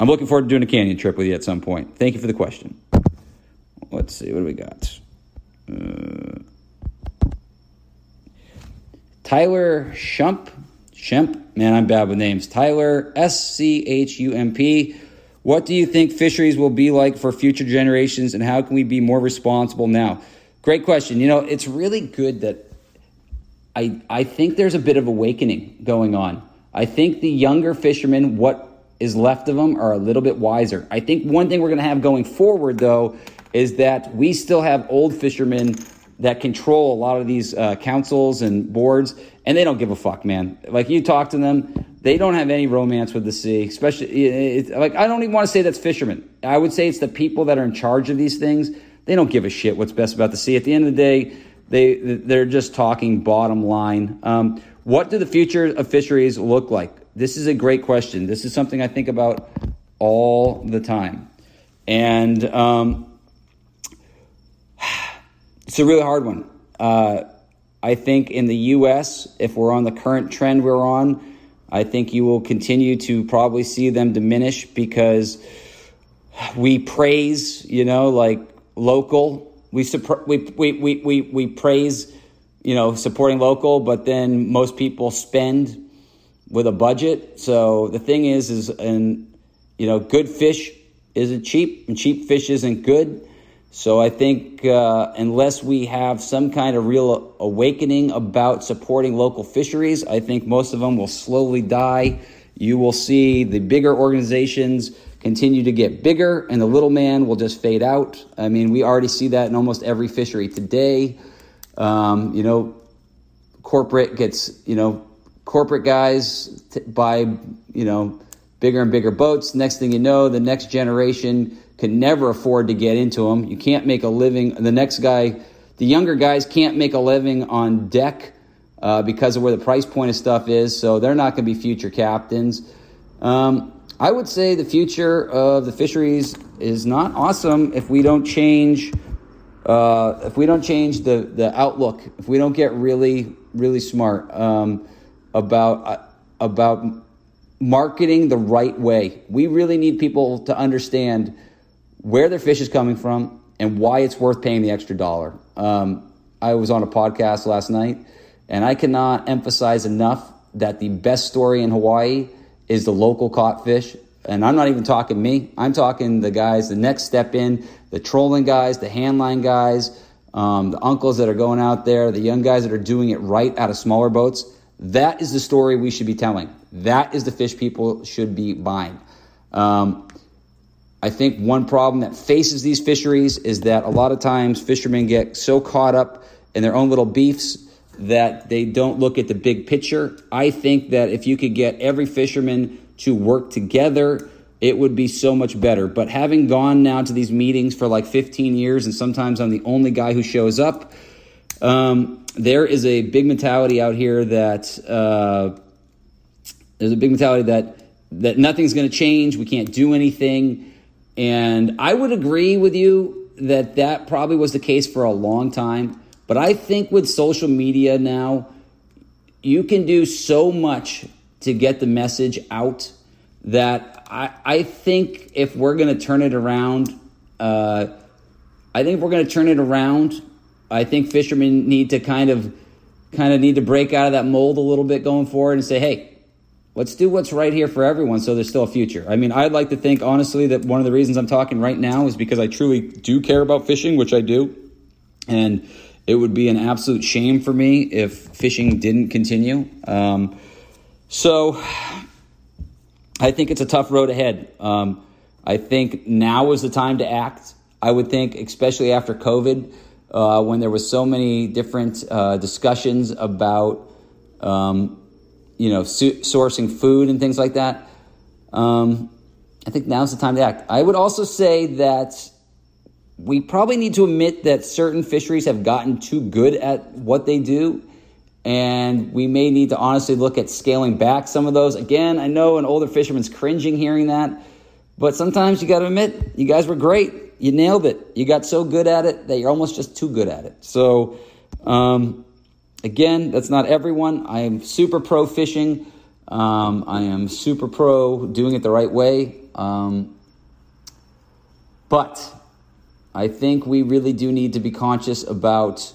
I'm looking forward to doing a canyon trip with you at some point. Thank you for the question. Let's see, what do we got? Uh, Tyler Schump. Shemp. Man, I'm bad with names. Tyler S C H U M P. What do you think fisheries will be like for future generations and how can we be more responsible now? Great question. You know, it's really good that I, I think there's a bit of awakening going on. I think the younger fishermen, what is left of them, are a little bit wiser. I think one thing we're going to have going forward, though, is that we still have old fishermen that control a lot of these uh, councils and boards, and they don't give a fuck, man. Like you talk to them, they don't have any romance with the sea. Especially, like I don't even want to say that's fishermen. I would say it's the people that are in charge of these things they don't give a shit what's best about the sea. At the end of the day, they they're just talking bottom line. Um, what do the future of fisheries look like? This is a great question. This is something I think about all the time, and um, [sighs] it's a really hard one. Uh, I think in the U.S., if we're on the current trend we're on, I think you will continue to probably see them diminish because we praise, you know, like local. We, we, we, we, we, praise, you know, supporting local, but then most people spend with a budget. So the thing is, is, and, you know, good fish isn't cheap and cheap fish isn't good. So I think uh, unless we have some kind of real awakening about supporting local fisheries, I think most of them will slowly die. You will see the bigger organizations continue to get bigger and the little man will just fade out. I mean, we already see that in almost every fishery today. Um, you know, corporate gets, you know, corporate guys t- buy, you know, bigger and bigger boats. Next thing you know, the next generation can never afford to get into them. You can't make a living. The next guy, the younger guys can't make a living on deck uh, because of where the price point of stuff is. So they're not going to be future captains. Um, I would say the future of the fisheries is not awesome if we don't change. Uh, if we don't change the, the outlook, if we don't get really, really smart um, about uh, about marketing the right way, we really need people to understand where their fish is coming from and why it's worth paying the extra dollar. Um, I was on a podcast last night, and I cannot emphasize enough that the best story in Hawaii is the local caught fish. And I'm not even talking me. I'm talking the guys, the next step in, the trolling guys, the handline guys, um, the uncles that are going out there, the young guys that are doing it right out of smaller boats. That is the story we should be telling. That is the fish people should be buying. Um, I think one problem that faces these fisheries is that a lot of times fishermen get so caught up in their own little beefs that they don't look at the big picture. I think that if you could get every fisherman to work together, it would be so much better. But having gone now to these meetings for like 15 years, and sometimes I'm the only guy who shows up, um, there is a big mentality out here that uh, there's a big mentality that that nothing's going to change. We can't do anything, and I would agree with you that that probably was the case for a long time. But I think with social media now, you can do so much to get the message out that I, I think if we're going to turn it around, uh, I think if we're going to turn it around, I think fishermen need to kind of kind of need to break out of that mold a little bit going forward and say, hey, let's do what's right here for everyone so there's still a future. I mean, I'd like to think honestly that one of the reasons I'm talking right now is because I truly do care about fishing, which I do. And it would be an absolute shame for me if fishing didn't continue. Um, so I think it's a tough road ahead. Um, I think now is the time to act. I would think, especially after COVID, uh, when there was so many different uh, discussions about, um, you know, su- sourcing food and things like that. Um, I think now's the time to act. I would also say that we probably need to admit that certain fisheries have gotten too good at what they do. And we may need to honestly look at scaling back some of those. Again, I know an older fisherman's cringing hearing that, but sometimes you got to admit, you guys were great. You nailed it. You got so good at it that you're almost just too good at it. So, um, again, that's not everyone. I am super pro fishing. Um, I am super pro doing it the right way. Um, but I think we really do need to be conscious about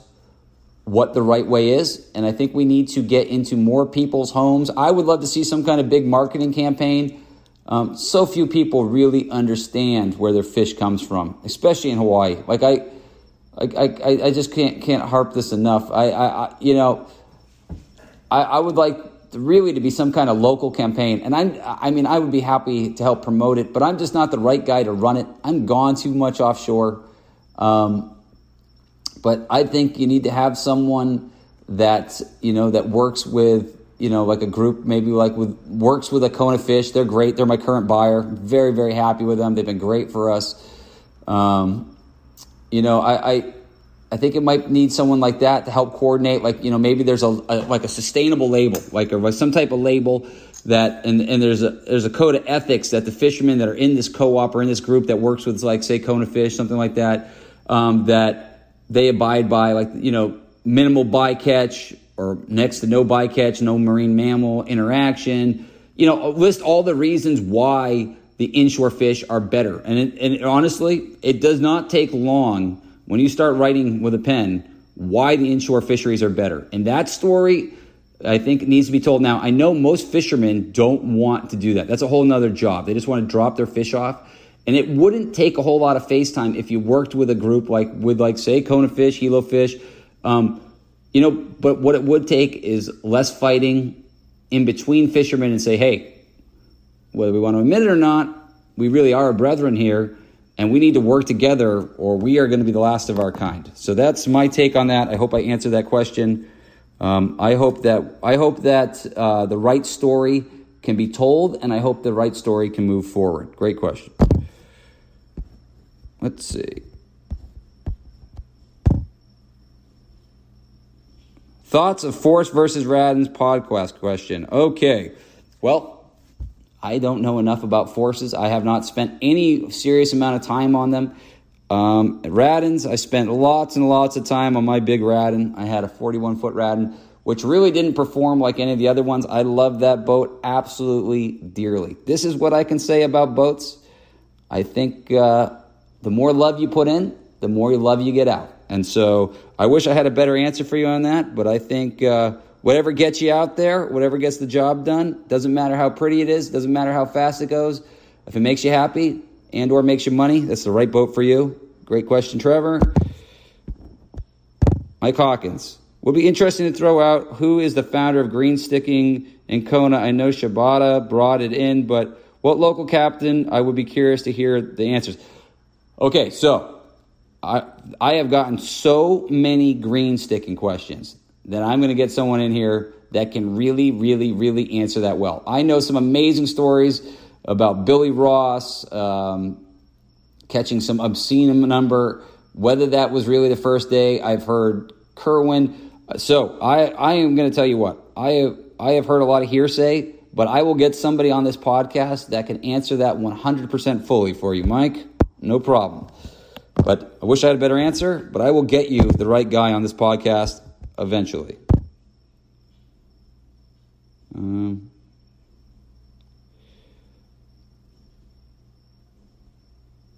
what the right way is. And I think we need to get into more people's homes. I would love to see some kind of big marketing campaign. Um, so few people really understand where their fish comes from, especially in Hawaii. Like I, I, I, I just can't can't harp this enough. I, I, I you know, I, I would like really to be some kind of local campaign. And I'm, I mean, I would be happy to help promote it, but I'm just not the right guy to run it. I'm gone too much offshore. Um, but I think you need to have someone that, you know, that works with, you know, like a group, maybe like with, works with a Kona Fish. They're great. They're my current buyer. Very, very happy with them. They've been great for us. Um, you know, I, I I think it might need someone like that to help coordinate. Like, you know, maybe there's a, a like a sustainable label, like or some type of label that, and, and there's a there's a code of ethics that the fishermen that are in this co-op or in this group that works with, like, say, Kona Fish, something like that, um, that they abide by, like, you know, minimal bycatch or next to no bycatch, no marine mammal interaction. You know, list all the reasons why the inshore fish are better. And it, and honestly, it does not take long when you start writing with a pen why the inshore fisheries are better. And that story, I think, needs to be told now. I know most fishermen don't want to do that. That's a whole nother job. They just want to drop their fish off. And it wouldn't take a whole lot of FaceTime if you worked with a group like with like say Kona Fish, Hilo Fish. Um, you know, but what it would take is less fighting in between fishermen and say, hey, whether we want to admit it or not, we really are brethren here and we need to work together or we are going to be the last of our kind. So that's my take on that. I hope I answered that question. Um, I hope that I hope that uh, the right story can be told, and I hope the right story can move forward. Great question. Let's see. Thoughts of Force versus Radon's podcast question. Okay. Well, I don't know enough about forces. I have not spent any serious amount of time on them. Um, Radons, I spent lots and lots of time on my big Radon. I had a 41 foot Radon, which really didn't perform like any of the other ones. I love that boat absolutely dearly. This is what I can say about boats. I think uh, the more love you put in, the more love you get out. And so I wish I had a better answer for you on that, but I think. Uh, Whatever gets you out there, whatever gets the job done, doesn't matter how pretty it is, doesn't matter how fast it goes. If it makes you happy and or makes you money, that's the right boat for you. Great question, Trevor. Mike Hawkins. Would be interesting to throw out who is the founder of Green Sticking in Kona. I know Shibata brought it in, but what local captain? I would be curious to hear the answers. Okay, so I I have gotten so many green sticking questions then I'm going to get someone in here that can really, really, really answer that well. I know some amazing stories about Billy Ross um, catching some obscene number. Whether that was really the first day, I've heard Kerwin. So I, I am going to tell you what I I have heard a lot of hearsay, but I will get somebody on this podcast that can answer that 100% fully for you, Mike. No problem. But I wish I had a better answer, but I will get you the right guy on this podcast eventually. Um,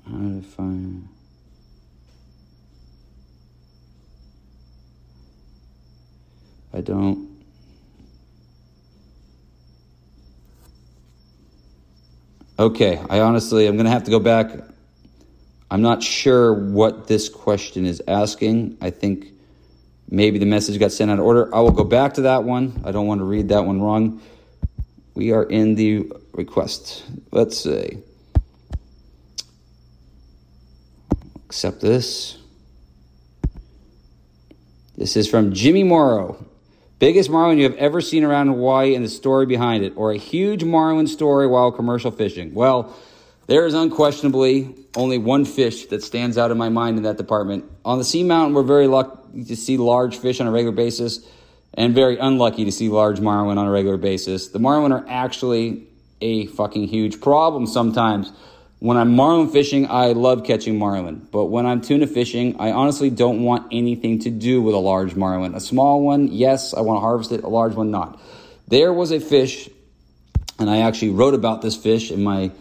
how to find. I don't. Okay, I honestly, I'm going to have to go back. I'm not sure what this question is asking. I think Maybe the message got sent out of order. I will go back to that one. I don't want to read that one wrong. We are in the request. Let's see. accept this. This is from Jimmy Morrow. Biggest marlin you have ever seen around Hawaii and the story behind it, or a huge marlin story while commercial fishing. Well, there is unquestionably only one fish that stands out in my mind in that department. On the Seamountain, we're very lucky to see large fish on a regular basis and very unlucky to see large marlin on a regular basis. The marlin are actually a fucking huge problem sometimes. When I'm marlin fishing, I love catching marlin. But when I'm tuna fishing, I honestly don't want anything to do with a large marlin. A small one, yes, I want to harvest it. A large one, not. There was a fish, and I actually wrote about this fish in my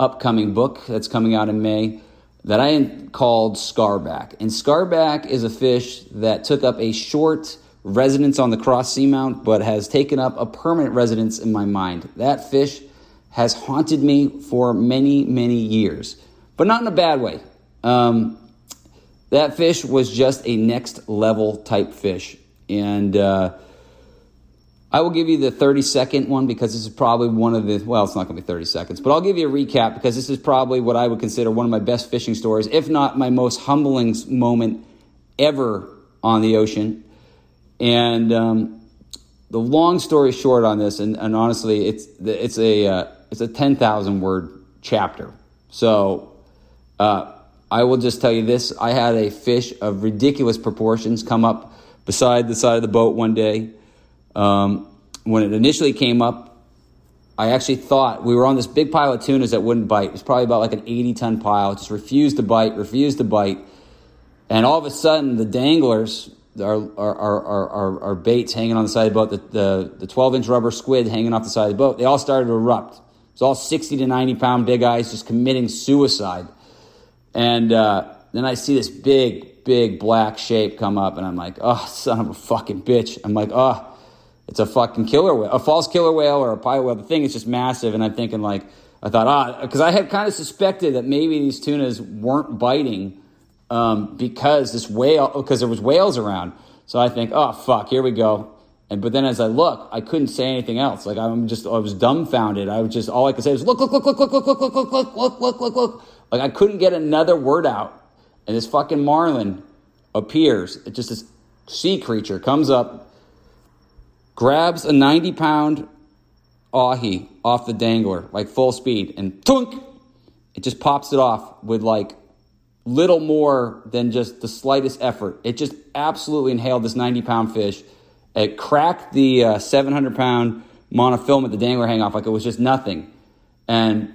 upcoming book that's coming out in May that I called Scarback. And Scarback is a fish that took up a short residence on the Cross Seamount, but has taken up a permanent residence in my mind. That fish has haunted me for many, many years, but not in a bad way. Um, that fish was just a next level type fish. And uh, I will give you the 30 second one because this is probably one of the, well, it's not going to be 30 seconds, but I'll give you a recap because this is probably what I would consider one of my best fishing stories, if not my most humbling moment ever on the ocean. And um, the long story short on this, and, and honestly, it's, it's a, uh, it's a 10,000 word chapter. So uh, I will just tell you this I had a fish of ridiculous proportions come up beside the side of the boat one day. Um, when it initially came up, I actually thought we were on this big pile of tunas that wouldn't bite. It was probably about like an 80 ton pile. Just refused to bite, refused to bite. And all of a sudden, the danglers, our, our, our, our, baits hanging on the side of the boat, the, the, the 12 inch rubber squid hanging off the side of the boat, they all started to erupt. It's all 60 to 90 pound big eyes just committing suicide. And uh, then I see this big, big black shape come up, and I'm like, oh, son of a fucking bitch. I'm like, oh, it's a fucking killer whale, a false killer whale or a pilot whale. The thing is just massive. And I'm thinking, like, I thought, ah, because I had kind of suspected that maybe these tunas weren't biting um, because this whale, because there was whales around. So I think, oh, fuck, here we go. And but then as I look, I couldn't say anything else. Like I'm just I was dumbfounded. I was just all I could say was look, look, look, look, look, look, look, look, look, look, look, look, look, look. Like I couldn't get another word out. And this fucking marlin appears. It just this sea creature comes up, grabs a 90 pound ahi off the dangler, like full speed, and tunk! It just pops it off with like little more than just the slightest effort. It just absolutely inhaled this 90 pound fish it cracked the uh, 700 pound monofilament, the dangler hang off, like it was just nothing. And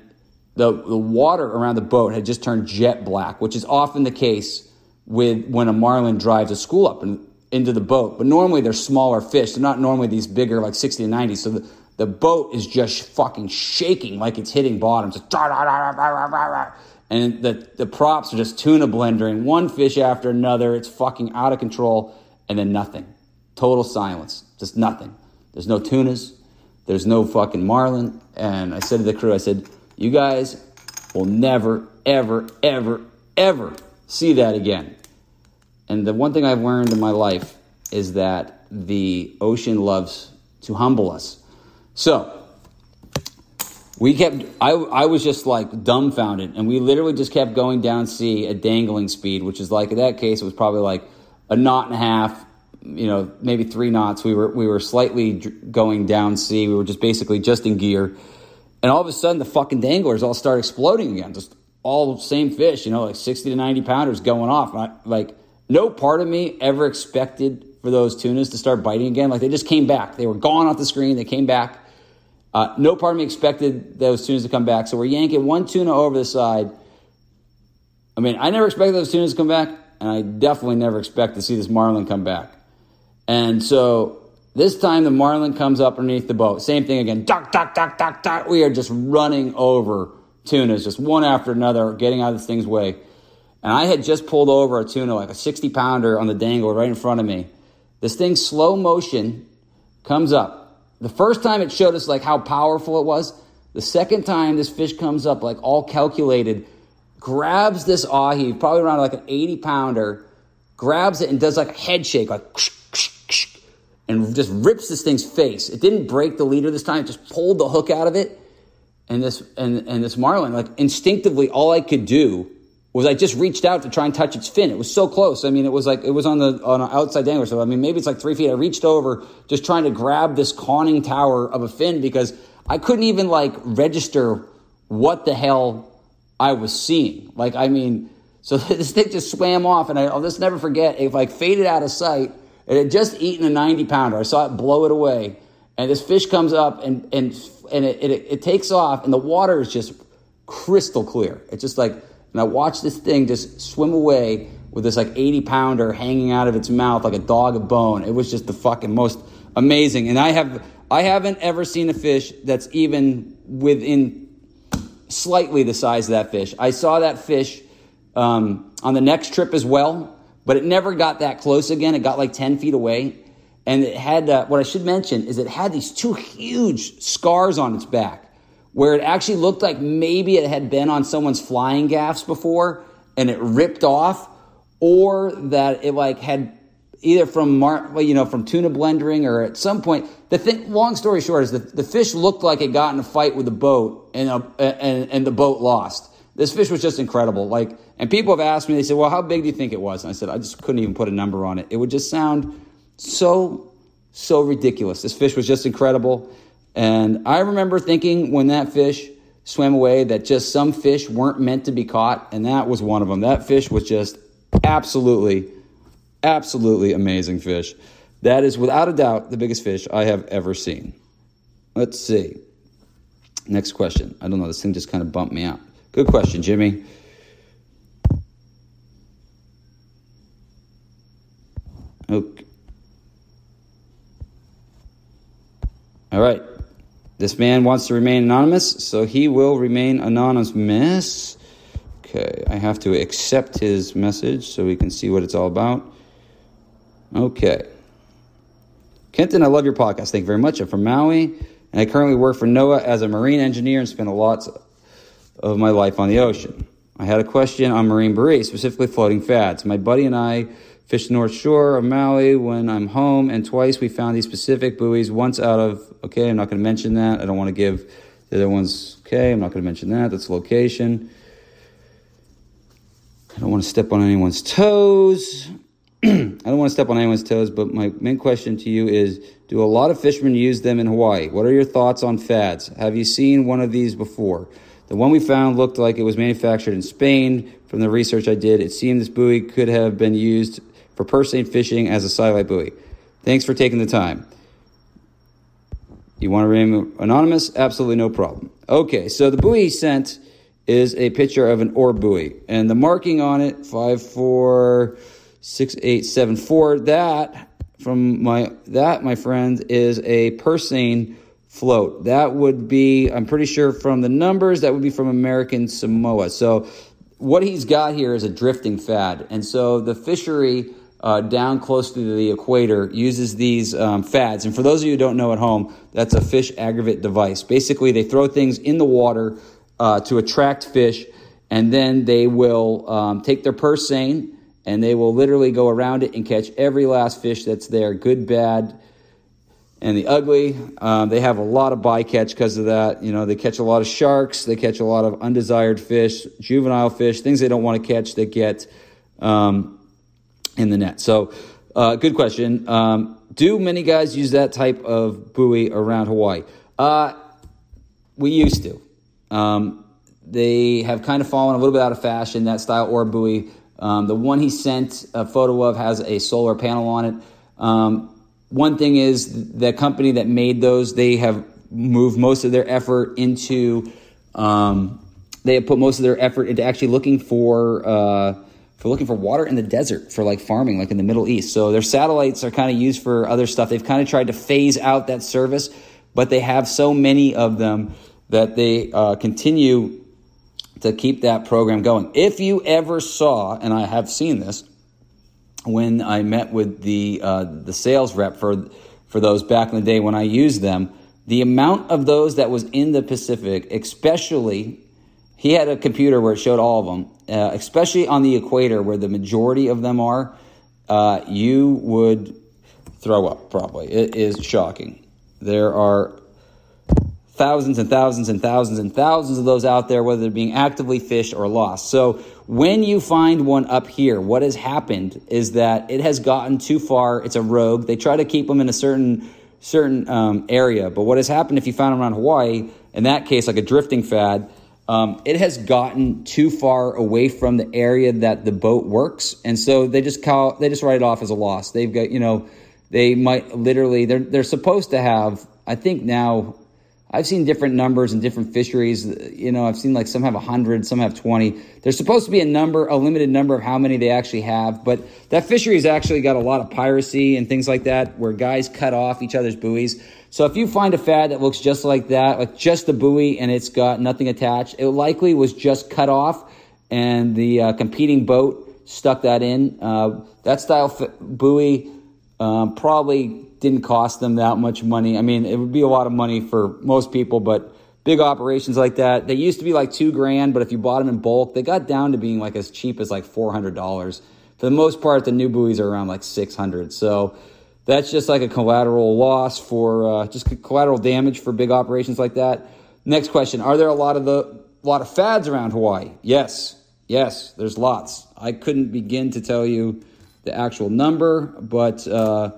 the, the water around the boat had just turned jet black, which is often the case with when a marlin drives a school up and, into the boat. But normally they're smaller fish. They're not normally these bigger, like 60 and 90. So the, the boat is just fucking shaking like it's hitting bottom. And the, the props are just tuna blendering, one fish after another. It's fucking out of control, and then nothing. Total silence. Just nothing. There's no tunas. There's no fucking marlin. And I said to the crew, I said, you guys will never, ever, ever, ever see that again. And the one thing I've learned in my life is that the ocean loves to humble us. So, we kept, I, I was just like dumbfounded, and we literally just kept going down sea at dangling speed, which is like, in that case, it was probably like a knot and a half, you know, maybe three knots. We were we were slightly going down sea. We were just basically just in gear, and all of a sudden the fucking danglers all start exploding again. Just all the same fish, you know, like sixty to ninety pounders going off. I, like no part of me ever expected for those tunas to start biting again. Like they just came back. They were gone off the screen. They came back. Uh, no part of me expected those tunas to come back. So we're yanking one tuna over the side. I mean, I never expected those tunas to come back, and I definitely never expect to see this marlin come back. And so this time the marlin comes up underneath the boat. Same thing again. Duck, duck, duck, duck, duck. We are just running over tunas, just one after another, getting out of this thing's way. And I had just pulled over a tuna, like a 60 pounder on the dangle right in front of me. This thing, slow motion, comes up. The first time it showed us like how powerful it was. The second time this fish comes up, like all calculated, grabs this ahi, probably around like an 80 pounder, grabs it and does like a head shake, like and just rips this thing's face. It didn't break the leader this time, it just pulled the hook out of it. And this and, and this marlin, like instinctively, all I could do was I just reached out to try and touch its fin. It was so close. I mean, it was like it was on the on an outside dangler. So I mean, maybe it's like three feet. I reached over just trying to grab this conning tower of a fin because I couldn't even like register what the hell I was seeing. Like, I mean, so [laughs] this thing just swam off, and I, will just never forget. It like faded out of sight. It had just eaten a 90 pounder. I saw it blow it away, and this fish comes up and and and it, it, it takes off, and the water is just crystal clear. It's just like, and I watched this thing just swim away with this like 80 pounder hanging out of its mouth like a dog of bone. It was just the fucking most amazing. And I have I haven't ever seen a fish that's even within slightly the size of that fish. I saw that fish um, on the next trip as well, but it never got that close again. It got like 10 feet away. And it had, uh, what I should mention is it had these two huge scars on its back where it actually looked like maybe it had been on someone's flying gaffs before and it ripped off or that it like had either from mar- you know from tuna blendering or at some point the thing long story short is the, the fish looked like it got in a fight with the boat and, a, and and the boat lost. This fish was just incredible. Like and people have asked me they said well how big do you think it was? And i said i just couldn't even put a number on it. It would just sound so so ridiculous. This fish was just incredible and I remember thinking when that fish swam away that just some fish weren't meant to be caught, and that was one of them. That fish was just absolutely, absolutely amazing fish. That is without a doubt the biggest fish I have ever seen. Let's see. Next question. I don't know, this thing just kind of bumped me out. Good question, Jimmy. Okay. All right. This man wants to remain anonymous, so he will remain anonymous. Miss. Okay, I have to accept his message so we can see what it's all about. Okay. Kenton, I love your podcast. Thank you very much. I'm from Maui, and I currently work for NOAA as a marine engineer and spend a lot of my life on the ocean. I had a question on marine buoys, specifically floating fads. My buddy and I Fish the North Shore of Maui when I'm home, and twice we found these specific buoys. Once out of, okay, I'm not going to mention that. I don't want to give the other ones, okay, I'm not going to mention that. That's location. I don't want to step on anyone's toes. [clears throat] I don't want to step on anyone's toes, but my main question to you is Do a lot of fishermen use them in Hawaii? What are your thoughts on fads? Have you seen one of these before? The one we found looked like it was manufactured in Spain. From the research I did, it seemed this buoy could have been used for purse seine fishing as a satellite buoy. Thanks for taking the time. You want to remain anonymous? Absolutely no problem. Okay, so the buoy sent is a picture of an orb buoy, and the marking on it five four six eight seven four. That from my that my friend is a purse seine float. That would be I'm pretty sure from the numbers that would be from American Samoa. So what he's got here is a drifting fad, and so the fishery uh, down close to the equator uses these um, fads. And for those of you who don't know at home, that's a fish aggregating device. Basically, they throw things in the water uh, to attract fish, and then they will um, take their purse seine and they will literally go around it and catch every last fish that's there, good, bad, and the ugly. Um, they have a lot of bycatch because of that. You know, they catch a lot of sharks, they catch a lot of undesired fish, juvenile fish, things they don't want to catch that get. In the net. So, uh, good question. Um, do many guys use that type of buoy around Hawaii? Uh, we used to. Um, they have kind of fallen a little bit out of fashion, that style or buoy. Um, the one he sent a photo of has a solar panel on it. Um, one thing is the company that made those, they have moved most of their effort into, um, they have put most of their effort into actually looking for, uh, for looking for water in the desert for like farming, like in the Middle East. So their satellites are kind of used for other stuff. They've kind of tried to phase out that service, but they have so many of them that they uh, continue to keep that program going. If you ever saw, and I have seen this, when I met with the uh, the sales rep for for those back in the day when I used them, the amount of those that was in the Pacific, especially he had a computer where it showed all of them, uh, especially on the equator where the majority of them are. Uh, you would throw up probably. It is shocking. There are thousands and thousands and thousands and thousands of those out there, whether they're being actively fished or lost. So when you find one up here, what has happened is that it has gotten too far. It's a rogue. They try to keep them in a certain certain um, area, but what has happened if you found them around Hawaii, in that case, like a drifting fad, um, it has gotten too far away from the area that the boat works, and so they just call they just write it off as a loss. They've got you know they might literally they're they're supposed to have I think now I've seen different numbers in different fisheries. You know, I've seen like some have 100, some have 20. There's supposed to be a number, a limited number of how many they actually have, but that fishery's actually got a lot of piracy and things like that where guys cut off each other's buoys. So if you find a fad that looks just like that, like just the buoy and it's got nothing attached, it likely was just cut off and the uh, competing boat stuck that in. Uh, that style f- buoy um, probably didn't cost them that much money. I mean, it would be a lot of money for most people, but big operations like that, they used to be like two grand, but if you bought them in bulk, they got down to being like as cheap as like $400. For the most part, the new buoys are around like 600. So that's just like a collateral loss for uh, just collateral damage for big operations like that. Next question: Are there a lot of the lot of fads around Hawaii? Yes, yes, there's lots. I couldn't begin to tell you the actual number, but uh,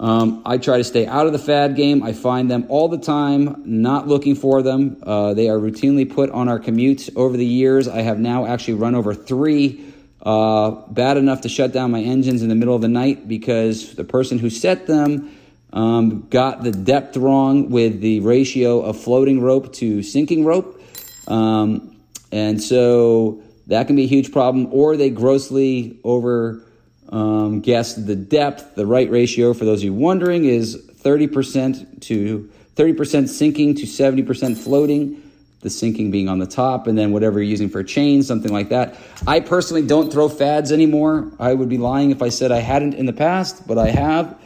um, I try to stay out of the fad game. I find them all the time, not looking for them. Uh, they are routinely put on our commute over the years. I have now actually run over three. Uh, bad enough to shut down my engines in the middle of the night because the person who set them um, got the depth wrong with the ratio of floating rope to sinking rope. Um, and so that can be a huge problem, or they grossly over um, guess the depth, the right ratio for those of you wondering is 30% to 30% sinking to 70% floating. The sinking being on the top, and then whatever you're using for a chain, something like that. I personally don't throw fads anymore. I would be lying if I said I hadn't in the past, but I have.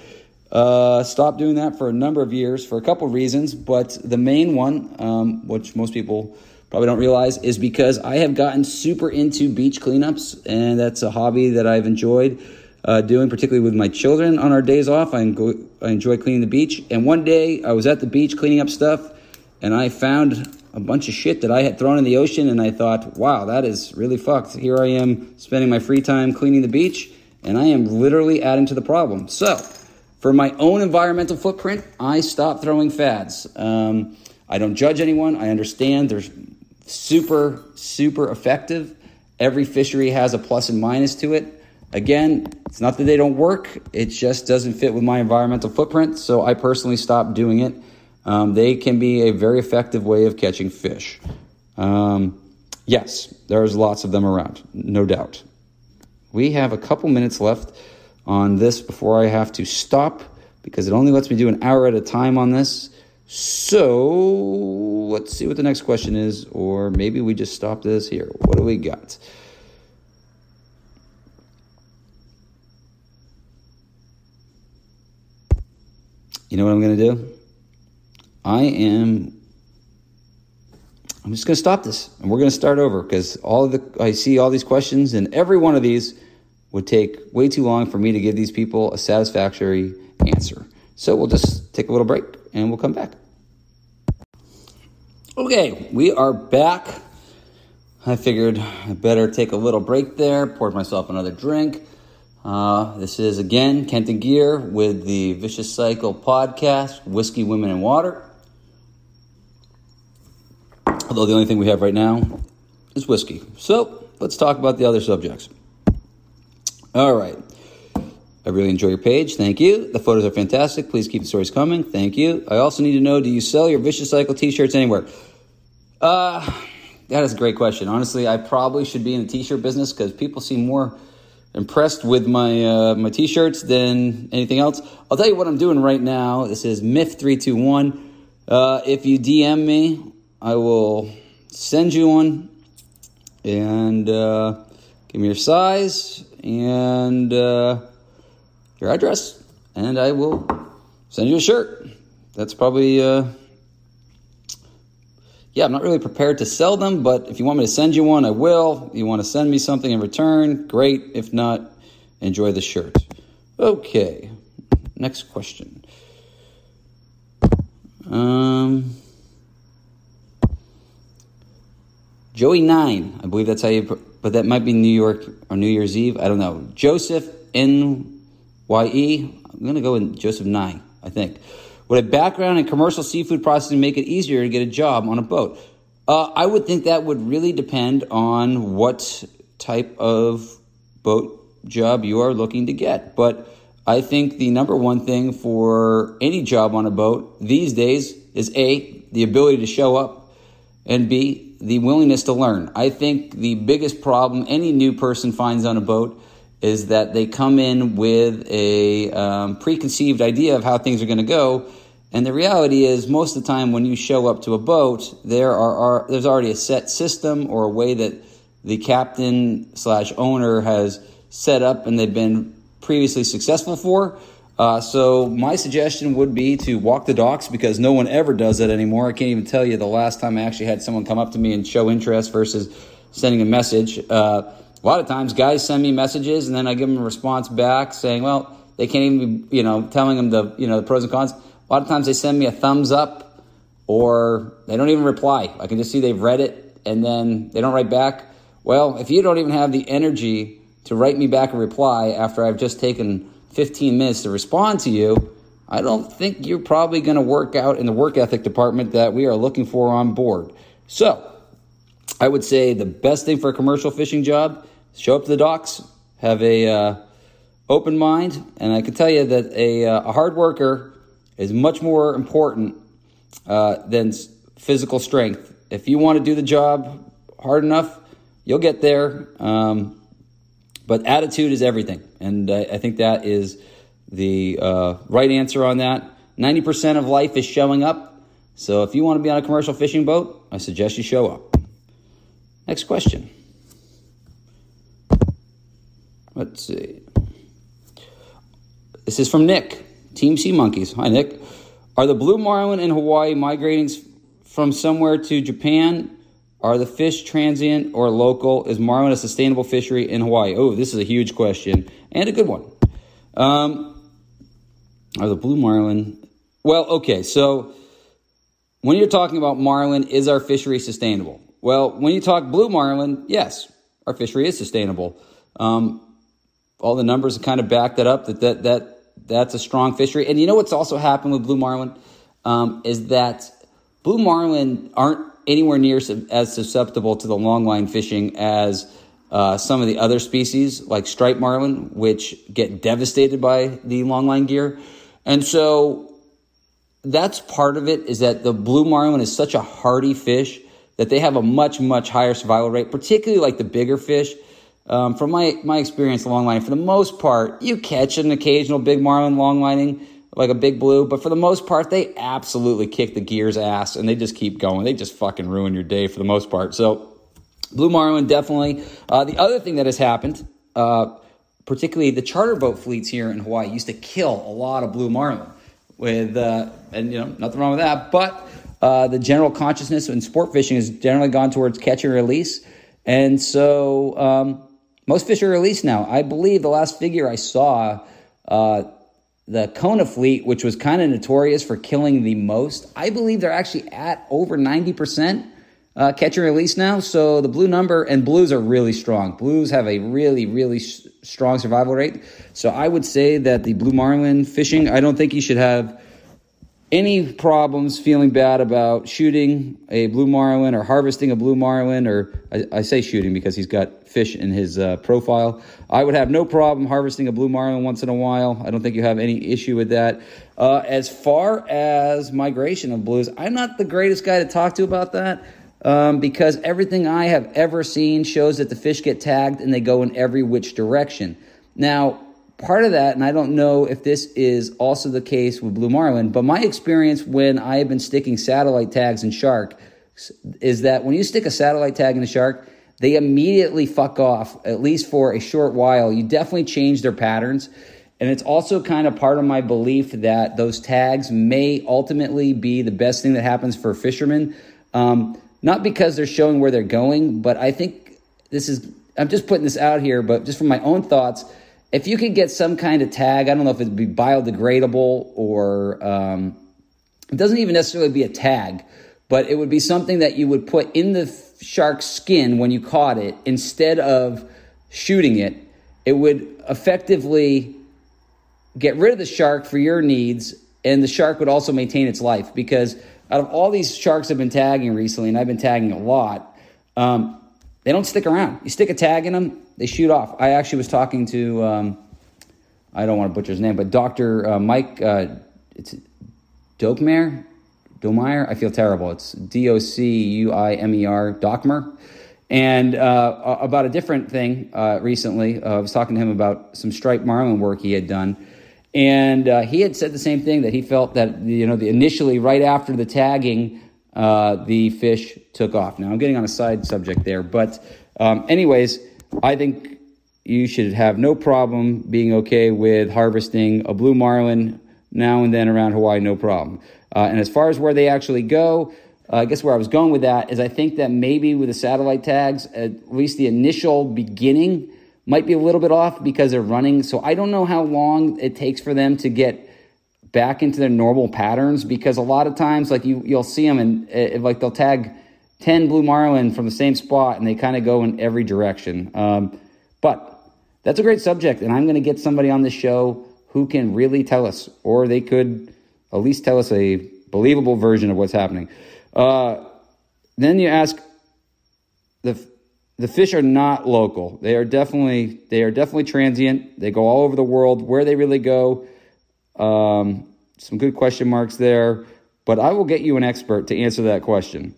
Uh, stopped doing that for a number of years for a couple reasons, but the main one, um, which most people probably don't realize, is because I have gotten super into beach cleanups, and that's a hobby that I've enjoyed uh, doing, particularly with my children on our days off. I, I enjoy cleaning the beach. And one day I was at the beach cleaning up stuff, and I found a bunch of shit that I had thrown in the ocean, and I thought, wow, that is really fucked. Here I am spending my free time cleaning the beach, and I am literally adding to the problem. So, for my own environmental footprint, I stopped throwing fads. Um, I don't judge anyone. I understand they're super, super effective. Every fishery has a plus and minus to it. Again, it's not that they don't work, it just doesn't fit with my environmental footprint, so I personally stopped doing it. Um, they can be a very effective way of catching fish. Um, yes, there's lots of them around, no doubt. We have a couple minutes left on this before I have to stop because it only lets me do an hour at a time on this. So let's see what the next question is, or maybe we just stop this here. What do we got? you know what I'm going to do? I am. I'm just going to stop this and we're going to start over because all of the I see all these questions and every one of these would take way too long for me to give these people a satisfactory answer. So we'll just take a little break and we'll come back. Okay, we are back. I figured I better take a little break there, poured myself another drink. Uh, this is again Kenton Geer with the Vicious Cycle podcast, Whiskey, Women, and Water. Although the only thing we have right now is whiskey. So let's talk about the other subjects. All right. I really enjoy your page. Thank you. The photos are fantastic. Please keep the stories coming. Thank you. I also need to know do you sell your Vicious Cycle t shirts anywhere? Uh, that is a great question. Honestly, I probably should be in the t shirt business because people seem more impressed with my uh, my t-shirts than anything else. I'll tell you what I'm doing right now. This is Myth three two one. Uh, if you DM me, I will send you one and uh, give me your size and uh, your address, and I will send you a shirt. That's probably uh, yeah, I'm not really prepared to sell them, but if you want me to send you one, I will. You want to send me something in return, great. If not, enjoy the shirt. Okay, next question. Um, Joey Nine, I believe that's how you, but that might be New York or New Year's Eve. I don't know. Joseph N Y E. I'm gonna go with Joseph Nine. I think. Would a background in commercial seafood processing make it easier to get a job on a boat? Uh, I would think that would really depend on what type of boat job you are looking to get. But I think the number one thing for any job on a boat these days is A, the ability to show up, and B, the willingness to learn. I think the biggest problem any new person finds on a boat is that they come in with a um, preconceived idea of how things are going to go. And the reality is, most of the time when you show up to a boat, there are, are there's already a set system or a way that the captain slash owner has set up and they've been previously successful for. Uh, so my suggestion would be to walk the docks because no one ever does that anymore. I can't even tell you the last time I actually had someone come up to me and show interest versus sending a message. Uh, a lot of times, guys send me messages and then I give them a response back saying, "Well, they can't even be, you know, telling them the you know the pros and cons." A lot of times they send me a thumbs up or they don't even reply. I can just see they've read it and then they don't write back. Well, if you don't even have the energy to write me back a reply after I've just taken 15 minutes to respond to you, I don't think you're probably going to work out in the work ethic department that we are looking for on board. So, I would say the best thing for a commercial fishing job: show up to the docks, have a uh, open mind, and I can tell you that a, uh, a hard worker is much more important uh, than physical strength. If you want to do the job hard enough, you'll get there. Um, but attitude is everything. And uh, I think that is the uh, right answer on that. 90% of life is showing up. So if you want to be on a commercial fishing boat, I suggest you show up. Next question. Let's see. This is from Nick, Team Sea Monkeys. Hi, Nick. Are the blue marlin in Hawaii migrating from somewhere to Japan are the fish transient or local? Is marlin a sustainable fishery in Hawaii? Oh, this is a huge question and a good one. Um, are the blue marlin? Well, okay, so when you're talking about marlin, is our fishery sustainable? Well, when you talk blue marlin, yes, our fishery is sustainable. Um, all the numbers kind of backed that up that, that, that that's a strong fishery. And you know what's also happened with blue marlin um, is that blue marlin aren't anywhere near as susceptible to the longline fishing as uh, some of the other species, like striped marlin, which get devastated by the longline gear. And so that's part of it is that the blue marlin is such a hardy fish that they have a much, much higher survival rate, particularly like the bigger fish. Um, from my, my experience longline, for the most part, you catch an occasional big marlin longlining like a big blue, but for the most part, they absolutely kick the gears ass and they just keep going. They just fucking ruin your day for the most part. So, blue marlin definitely. Uh, the other thing that has happened, uh, particularly the charter boat fleets here in Hawaii, used to kill a lot of blue marlin. With uh, and you know nothing wrong with that, but uh, the general consciousness in sport fishing has generally gone towards catch and release, and so um, most fish are released now. I believe the last figure I saw uh, the Kona fleet, which was kind of notorious for killing the most, I believe they're actually at over 90% uh, catch and release now. So the blue number and blues are really strong. Blues have a really, really strong survival rate. So I would say that the blue marlin fishing, I don't think you should have any problems feeling bad about shooting a blue marlin or harvesting a blue marlin, or I, I say shooting because he's got fish in his uh, profile. I would have no problem harvesting a blue marlin once in a while. I don't think you have any issue with that. Uh, as far as migration of blues, I'm not the greatest guy to talk to about that. Um, because everything I have ever seen shows that the fish get tagged and they go in every which direction. Now, part of that, and I don't know if this is also the case with Blue Marlin, but my experience when I have been sticking satellite tags in shark is that when you stick a satellite tag in a shark, they immediately fuck off, at least for a short while. You definitely change their patterns. And it's also kind of part of my belief that those tags may ultimately be the best thing that happens for fishermen. Um, not because they're showing where they're going, but I think this is, I'm just putting this out here, but just from my own thoughts, if you could get some kind of tag, I don't know if it'd be biodegradable or um, it doesn't even necessarily be a tag, but it would be something that you would put in the shark's skin when you caught it instead of shooting it. It would effectively get rid of the shark for your needs, and the shark would also maintain its life because out of all these sharks I've been tagging recently, and I've been tagging a lot, um, they don't stick around. You stick a tag in them, they shoot off. I actually was talking to, um, I don't want to butcher his name, but Dr. Uh, Mike, uh, it's Dokmeyer, Domeyer. I feel terrible. It's D O C U I M E R, Dokmer. And uh, about a different thing uh, recently, uh, I was talking to him about some striped marlin work he had done. And uh, he had said the same thing that he felt that, you know, the, initially, right after the tagging, uh, the fish took off. Now, I'm getting on a side subject there. But, um, anyways, I think you should have no problem being okay with harvesting a blue marlin now and then around Hawaii, no problem. Uh, and as far as where they actually go, uh, I guess where I was going with that is I think that maybe with the satellite tags, at least the initial beginning might be a little bit off because they're running. So I don't know how long it takes for them to get back into their normal patterns because a lot of times, like you, you'll see them and uh, like they'll tag 10 blue marlin from the same spot and they kind of go in every direction. Um, but that's a great subject. And I'm going to get somebody on the show who can really tell us, or they could at least tell us a believable version of what's happening. Uh, then you ask the fish are not local. They are definitely they are definitely transient. They go all over the world. Where they really go, um, some good question marks there. But I will get you an expert to answer that question.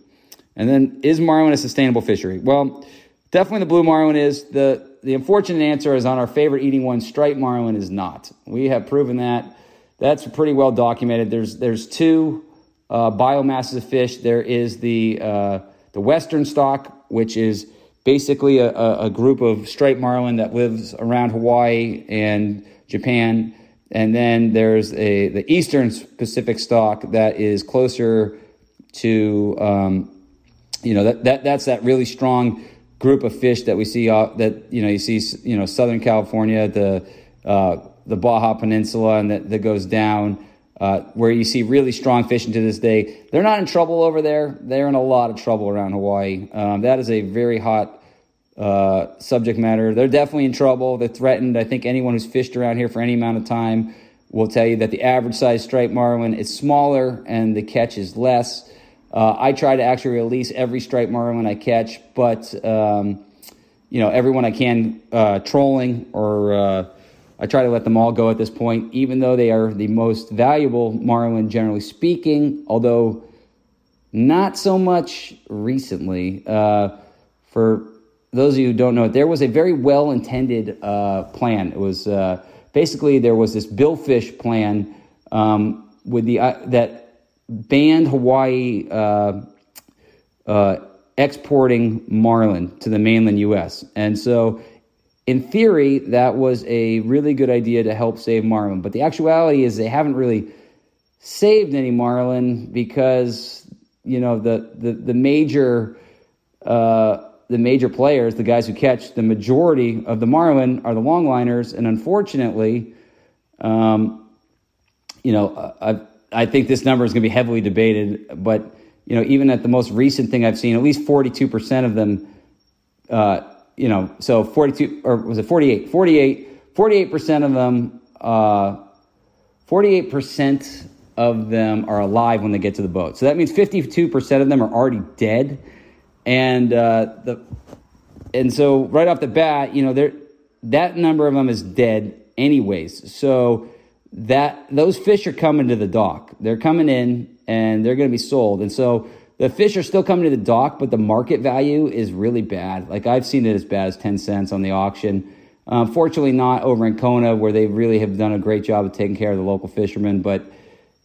And then, is marlin a sustainable fishery? Well, definitely the blue marlin is. the The unfortunate answer is on our favorite eating one, striped marlin is not. We have proven that. That's pretty well documented. There's there's two uh, biomasses of fish. There is the uh, the western stock, which is basically a, a, group of striped marlin that lives around Hawaii and Japan. And then there's a the eastern Pacific stock that is closer to um, you know that, that that's that really strong group of fish that we see uh, that you know you see you know Southern California the uh, the Baja Peninsula and that, that goes down uh, where you see really strong fishing to this day. They're not in trouble over there. They're in a lot of trouble around Hawaii. Um, that is a very hot uh, subject matter. They're definitely in trouble. They're threatened. I think anyone who's fished around here for any amount of time will tell you that the average size striped marlin is smaller and the catch is less. Uh, I try to actually release every striped marlin I catch, but um, you know everyone I can uh, trolling or uh, I try to let them all go at this point, even though they are the most valuable marlin, generally speaking, although not so much recently. Uh, for those of you who don't know, it, there was a very well intended uh, plan. It was uh, basically there was this billfish plan um, with the uh, that banned Hawaii uh, uh, exporting marlin to the mainland U.S. And so in theory, that was a really good idea to help save marlin. But the actuality is they haven't really saved any marlin because you know the the, the major uh, the major players, the guys who catch the majority of the marlin, are the longliners, and unfortunately, um, you know, I I think this number is going to be heavily debated. But you know, even at the most recent thing I've seen, at least forty two percent of them. Uh, you know, so 42, or was it 48? 48, 48% of them, uh, 48% of them are alive when they get to the boat. So that means 52% of them are already dead. And, uh, the, and so right off the bat, you know, there, that number of them is dead anyways. So that, those fish are coming to the dock. They're coming in and they're going to be sold. And so, the fish are still coming to the dock, but the market value is really bad. Like I've seen it as bad as 10 cents on the auction. Um, fortunately, not over in Kona, where they really have done a great job of taking care of the local fishermen. But,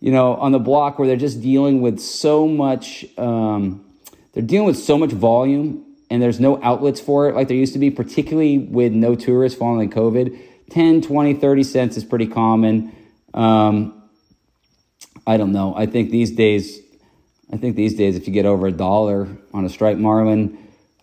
you know, on the block where they're just dealing with so much, um, they're dealing with so much volume and there's no outlets for it like there used to be, particularly with no tourists following COVID. 10, 20, 30 cents is pretty common. Um, I don't know. I think these days I think these days, if you get over a dollar on a striped marlin,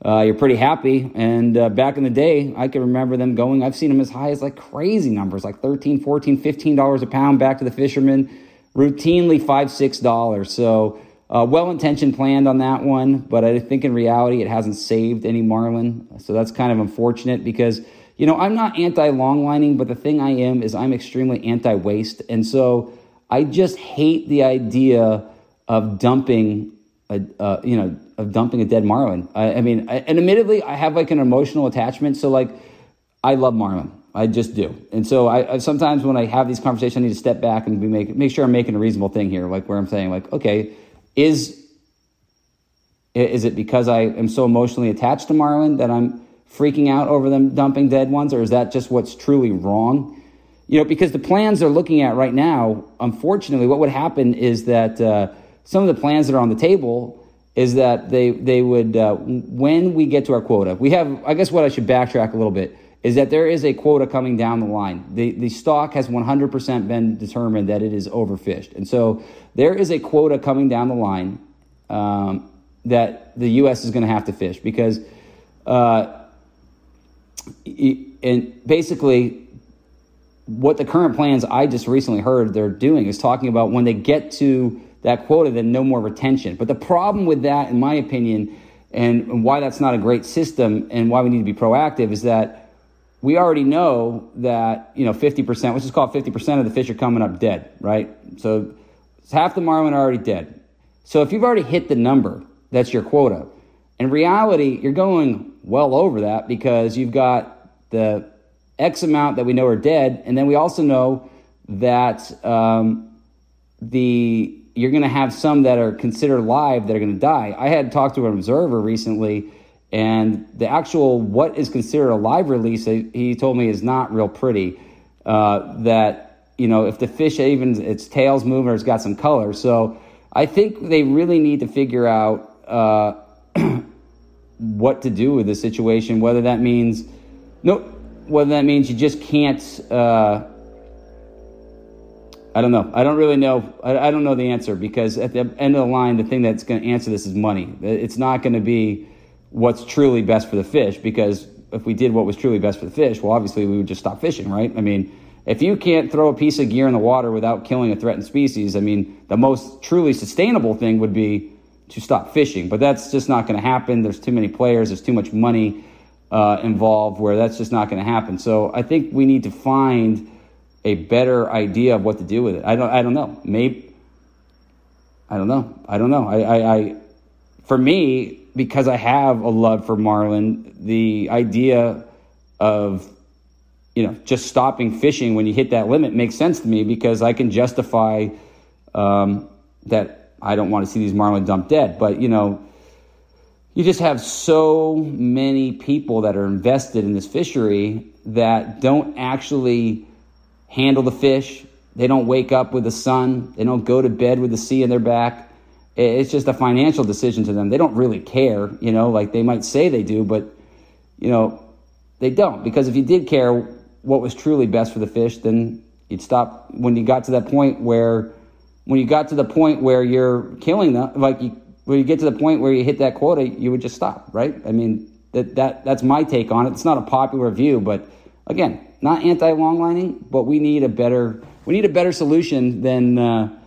uh, you're pretty happy. And uh, back in the day, I can remember them going, I've seen them as high as like crazy numbers, like 13, 14, 15 dollars a pound back to the fishermen, routinely five, six dollars. So uh, well intentioned planned on that one, but I think in reality it hasn't saved any marlin. So that's kind of unfortunate because, you know, I'm not anti longlining, but the thing I am is I'm extremely anti waste. And so I just hate the idea of dumping a, uh, you know, of dumping a dead marlin. I, I mean, I, and admittedly, I have like an emotional attachment. So like, I love marlin. I just do. And so I, I, sometimes when I have these conversations, I need to step back and be make make sure I'm making a reasonable thing here, like where I'm saying like, okay, is is it because I am so emotionally attached to marlin that I'm freaking out over them dumping dead ones, or is that just what's truly wrong? You know, because the plans they're looking at right now, unfortunately, what would happen is that uh, some of the plans that are on the table is that they they would uh, when we get to our quota, we have. I guess what I should backtrack a little bit is that there is a quota coming down the line. The, the stock has 100% been determined that it is overfished. And so there is a quota coming down the line um, that the U.S. is going to have to fish because, uh, and basically, what the current plans I just recently heard they're doing is talking about when they get to that quota, then no more retention. But the problem with that, in my opinion, and why that's not a great system and why we need to be proactive is that we already know that you know 50%, which is called 50% of the fish are coming up dead, right? So half the marlin are already dead. So if you've already hit the number, that's your quota. In reality, you're going well over that because you've got the X amount that we know are dead, and then we also know that um, the you're going to have some that are considered live that are going to die. I had talked to an observer recently and the actual what is considered a live release, he told me, is not real pretty. Uh, that you know, if the fish even its tail's moving or it's got some color, so I think they really need to figure out uh, [clears throat] what to do with the situation. Whether that means no, whether that means you just can't. Uh, I don't know. I don't really know. I, I don't know the answer because at the end of the line, the thing that's going to answer this is money. It's not going to be what's truly best for the fish because if we did what was truly best for the fish, well, obviously we would just stop fishing, right? I mean, if you can't throw a piece of gear in the water without killing a threatened species, I mean, the most truly sustainable thing would be to stop fishing. But that's just not going to happen. There's too many players, there's too much money uh, involved where that's just not going to happen. So I think we need to find a better idea of what to do with it. I don't, I don't know. Maybe, I don't know. I don't know. I, I, I for me, because I have a love for marlin, the idea of you know just stopping fishing when you hit that limit makes sense to me because I can justify um, that I don't want to see these marlin dumped dead. But you know, you just have so many people that are invested in this fishery that don't actually handle the fish. They don't wake up with the sun. They don't go to bed with the sea in their back it's just a financial decision to them. They don't really care, you know, like they might say they do, but, you know, they don't. Because if you did care what was truly best for the fish, then you'd stop when you got to that point where, when you got to the point where you're killing them, like you, when you get to the point where you hit that quota, you would just stop, right? I mean, that, that that's my take on it. It's not a popular view, but again, not anti longlining, but we need a better, we need a better solution than, uh,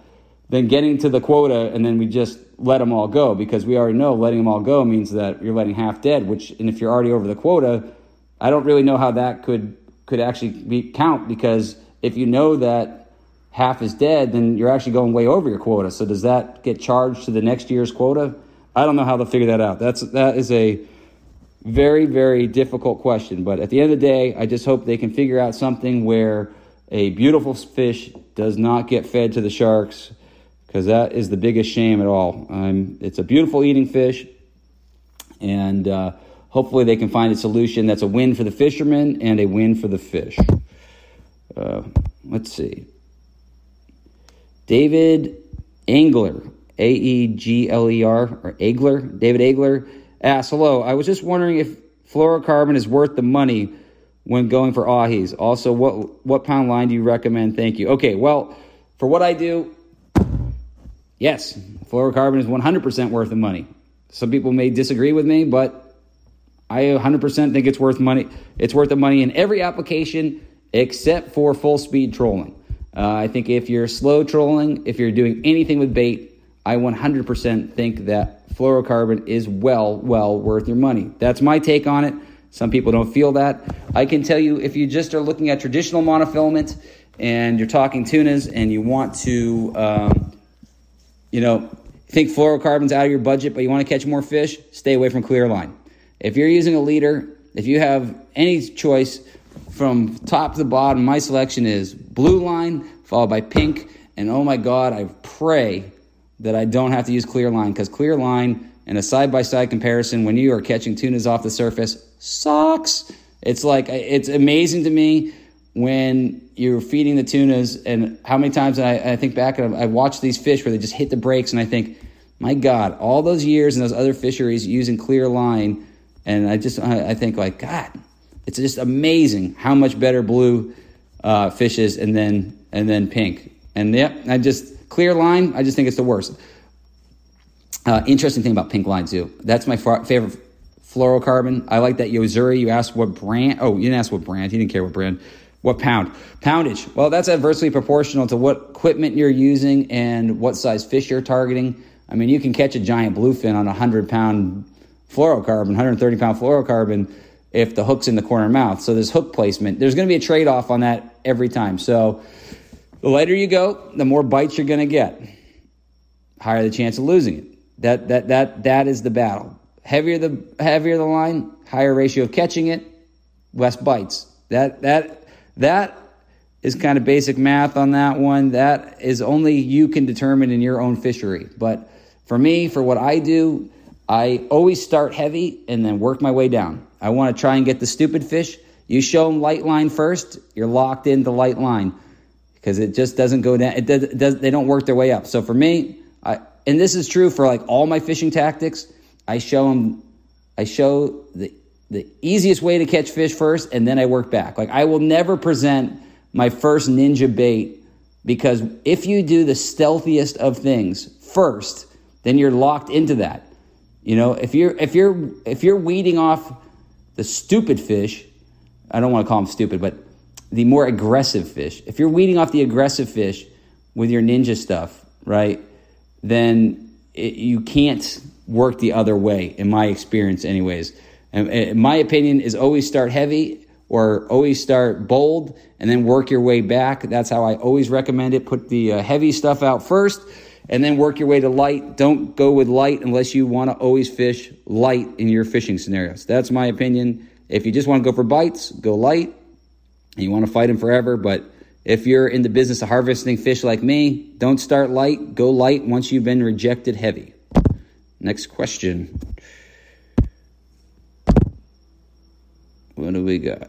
than getting to the quota and then we just let them all go because we already know letting them all go means that you're letting half dead which and if you're already over the quota i don't really know how that could could actually be count because if you know that half is dead then you're actually going way over your quota. So does that get charged to the next year's quota? I don't know how they'll figure that out. That's that is a very very difficult question but at the end of the day i just hope they can figure out something where a beautiful fish does not get fed to the sharks because that is the biggest shame at all. It's a beautiful eating fish, and uh, hopefully they can find a solution that's a win for the fishermen and a win for the fish. Uh, let's see. David Angler, A E G L E R, or Agler, David Agler asks, Hello, I was just wondering if fluorocarbon is worth the money when going for ahis. Also, what, what pound line do you recommend? Thank you. Okay, well, for what I do, yes, fluorocarbon is 100% worth the money. Some people may disagree with me, but I 100% think it's worth money. It's worth the money in every application except for full speed trolling. Uh, I think if you're slow trolling, if you're doing anything with bait, I 100% think that fluorocarbon is well, well worth your money. That's my take on it. Some people don't feel that. I can tell you if you just are looking at traditional monofilament and you're talking tunas and you want to, um, you know, think fluorocarbon's out of your budget, but you want to catch more fish, stay away from clear line. If you're using a leader, if you have any choice from top to bottom, my selection is blue line followed by pink. And oh my God, I pray that I don't have to use clear line because clear line in a side by side comparison when you are catching tunas off the surface sucks. It's like, it's amazing to me when you're feeding the tunas and how many times I, I think back and I watch these fish where they just hit the brakes and I think, my God, all those years in those other fisheries using clear line, and I just I, I think like God, it's just amazing how much better blue uh, fish is, and then and then pink, and yep, I just clear line. I just think it's the worst. Uh, interesting thing about pink line too. That's my favorite fluorocarbon. I like that Yo-Zuri. You asked what brand? Oh, you didn't ask what brand. You didn't care what brand. What pound? Poundage. Well, that's adversely proportional to what equipment you're using and what size fish you're targeting. I mean, you can catch a giant bluefin on a 100 pound fluorocarbon, 130 pound fluorocarbon, if the hook's in the corner mouth. So there's hook placement. There's going to be a trade off on that every time. So the lighter you go, the more bites you're going to get. Higher the chance of losing it. That, that, that, that is the battle. Heavier the, heavier the line, higher ratio of catching it, less bites. That, that, that is kind of basic math on that one. That is only you can determine in your own fishery. But for me, for what I do, I always start heavy and then work my way down. I want to try and get the stupid fish. You show them light line first, you're locked into light line because it just doesn't go down. It does, it does, they don't work their way up. So for me, I, and this is true for like all my fishing tactics, I show them, I show the the easiest way to catch fish first, and then I work back. Like I will never present my first ninja bait because if you do the stealthiest of things first, then you're locked into that. You know, if you're if you're if you're weeding off the stupid fish, I don't want to call them stupid, but the more aggressive fish. If you're weeding off the aggressive fish with your ninja stuff, right? Then it, you can't work the other way, in my experience, anyways. And my opinion is always start heavy or always start bold and then work your way back. That's how I always recommend it. Put the uh, heavy stuff out first and then work your way to light. Don't go with light unless you want to always fish light in your fishing scenarios. That's my opinion. If you just want to go for bites, go light. You want to fight them forever, but if you're in the business of harvesting fish like me, don't start light, go light once you've been rejected heavy. Next question. What do we got?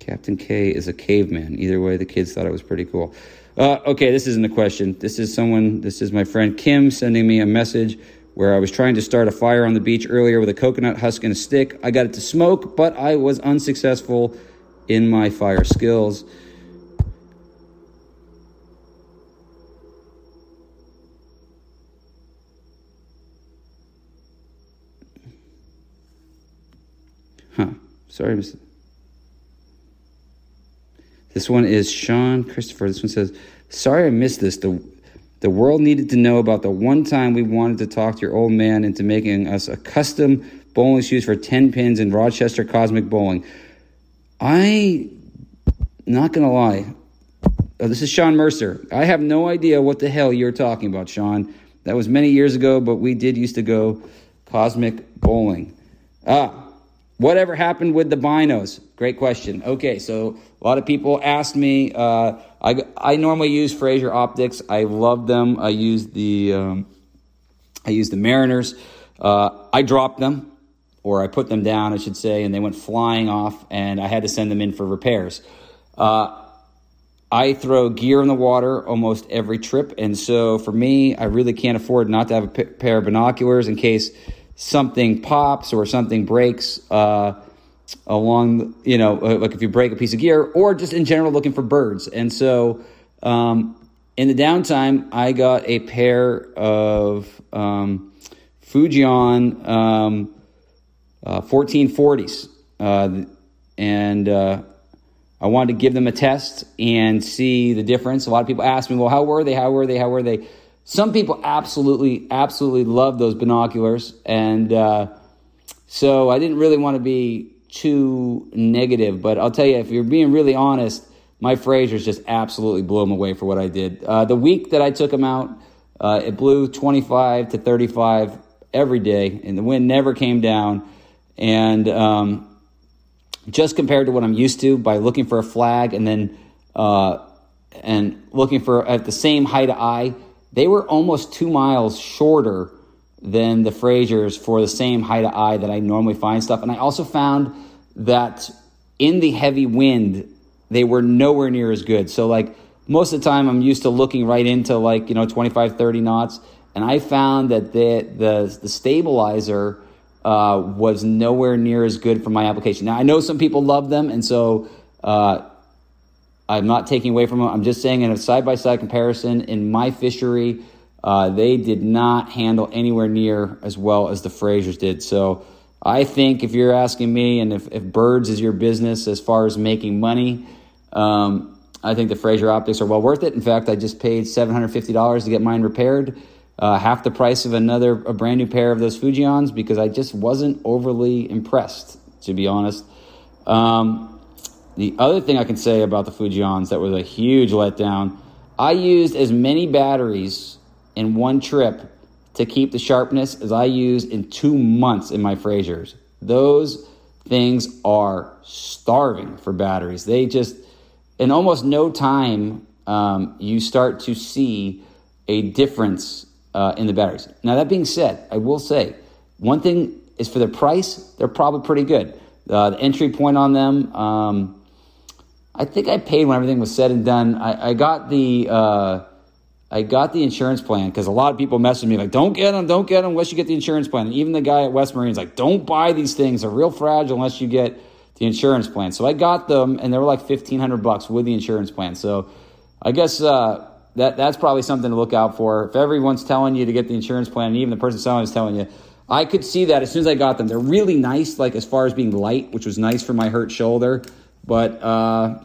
Captain K is a caveman. Either way, the kids thought it was pretty cool. Uh, okay, this isn't a question. This is someone, this is my friend Kim sending me a message where I was trying to start a fire on the beach earlier with a coconut husk and a stick. I got it to smoke, but I was unsuccessful in my fire skills. Huh. Sorry, Mr. This one is Sean Christopher. This one says, Sorry I missed this. The, the world needed to know about the one time we wanted to talk to your old man into making us a custom bowling shoes for 10 pins in Rochester Cosmic Bowling. I, not going to lie, oh, this is Sean Mercer. I have no idea what the hell you're talking about, Sean. That was many years ago, but we did used to go Cosmic Bowling. Ah, Whatever happened with the binos? Great question. Okay, so a lot of people asked me. Uh, I, I normally use Fraser Optics. I love them. I use the um, I use the Mariners. Uh, I dropped them, or I put them down, I should say, and they went flying off, and I had to send them in for repairs. Uh, I throw gear in the water almost every trip, and so for me, I really can't afford not to have a pair of binoculars in case something pops or something breaks uh, along, you know, uh, like if you break a piece of gear, or just in general looking for birds. And so um, in the downtime, I got a pair of um, Fujinon um, uh, 1440s. uh, and uh, I wanted to give them a test and see the difference. A lot of people ask me, well, how were they? How were they? How were they? Some people absolutely, absolutely love those binoculars. And uh, so I didn't really want to be too negative, but I'll tell you, if you're being really honest, my Frasers just absolutely blew them away for what I did. Uh, the week that I took them out, uh, it blew 25 to 35 every day, and the wind never came down. And um, just compared to what I'm used to, by looking for a flag and then uh, and looking for at the same height of eye, they were almost two miles shorter than the Frasers for the same height of eye that I normally find stuff. And I also found that in the heavy wind, they were nowhere near as good. So like most of the time I'm used to looking right into like, you know, 25, 30 knots. And I found that the, the, the stabilizer uh, was nowhere near as good for my application. Now I know some people love them. And so, uh, I'm not taking away from them. I'm just saying in a side by side comparison in my fishery, uh, they did not handle anywhere near as well as the Frasers did. So I think if you're asking me, and if, if birds is your business as far as making money, um, I think the Fraser optics are well worth it. In fact, I just paid $750 to get mine repaired, uh, half the price of another a brand new pair of those Fujinons because I just wasn't overly impressed, to be honest. Um, the other thing I can say about the Fujinons that was a huge letdown, I used as many batteries in one trip to keep the sharpness as I use in two months in my Frasers. Those things are starving for batteries. They just, in almost no time, um, you start to see a difference uh, in the batteries. Now, that being said, I will say one thing is for the price, they're probably pretty good. Uh, the entry point on them, um, I think I paid when everything was said and done. I, I got the. Uh, I got the insurance plan because a lot of people messaged me like, "Don't get them, don't get them unless you get the insurance plan." And even the guy at West Marine's like, "Don't buy these things; they're real fragile unless you get the insurance plan." So I got them, and they were like fifteen hundred bucks with the insurance plan. So I guess uh, that that's probably something to look out for. If everyone's telling you to get the insurance plan, and even the person selling is telling you, I could see that as soon as I got them. They're really nice, like as far as being light, which was nice for my hurt shoulder, but uh,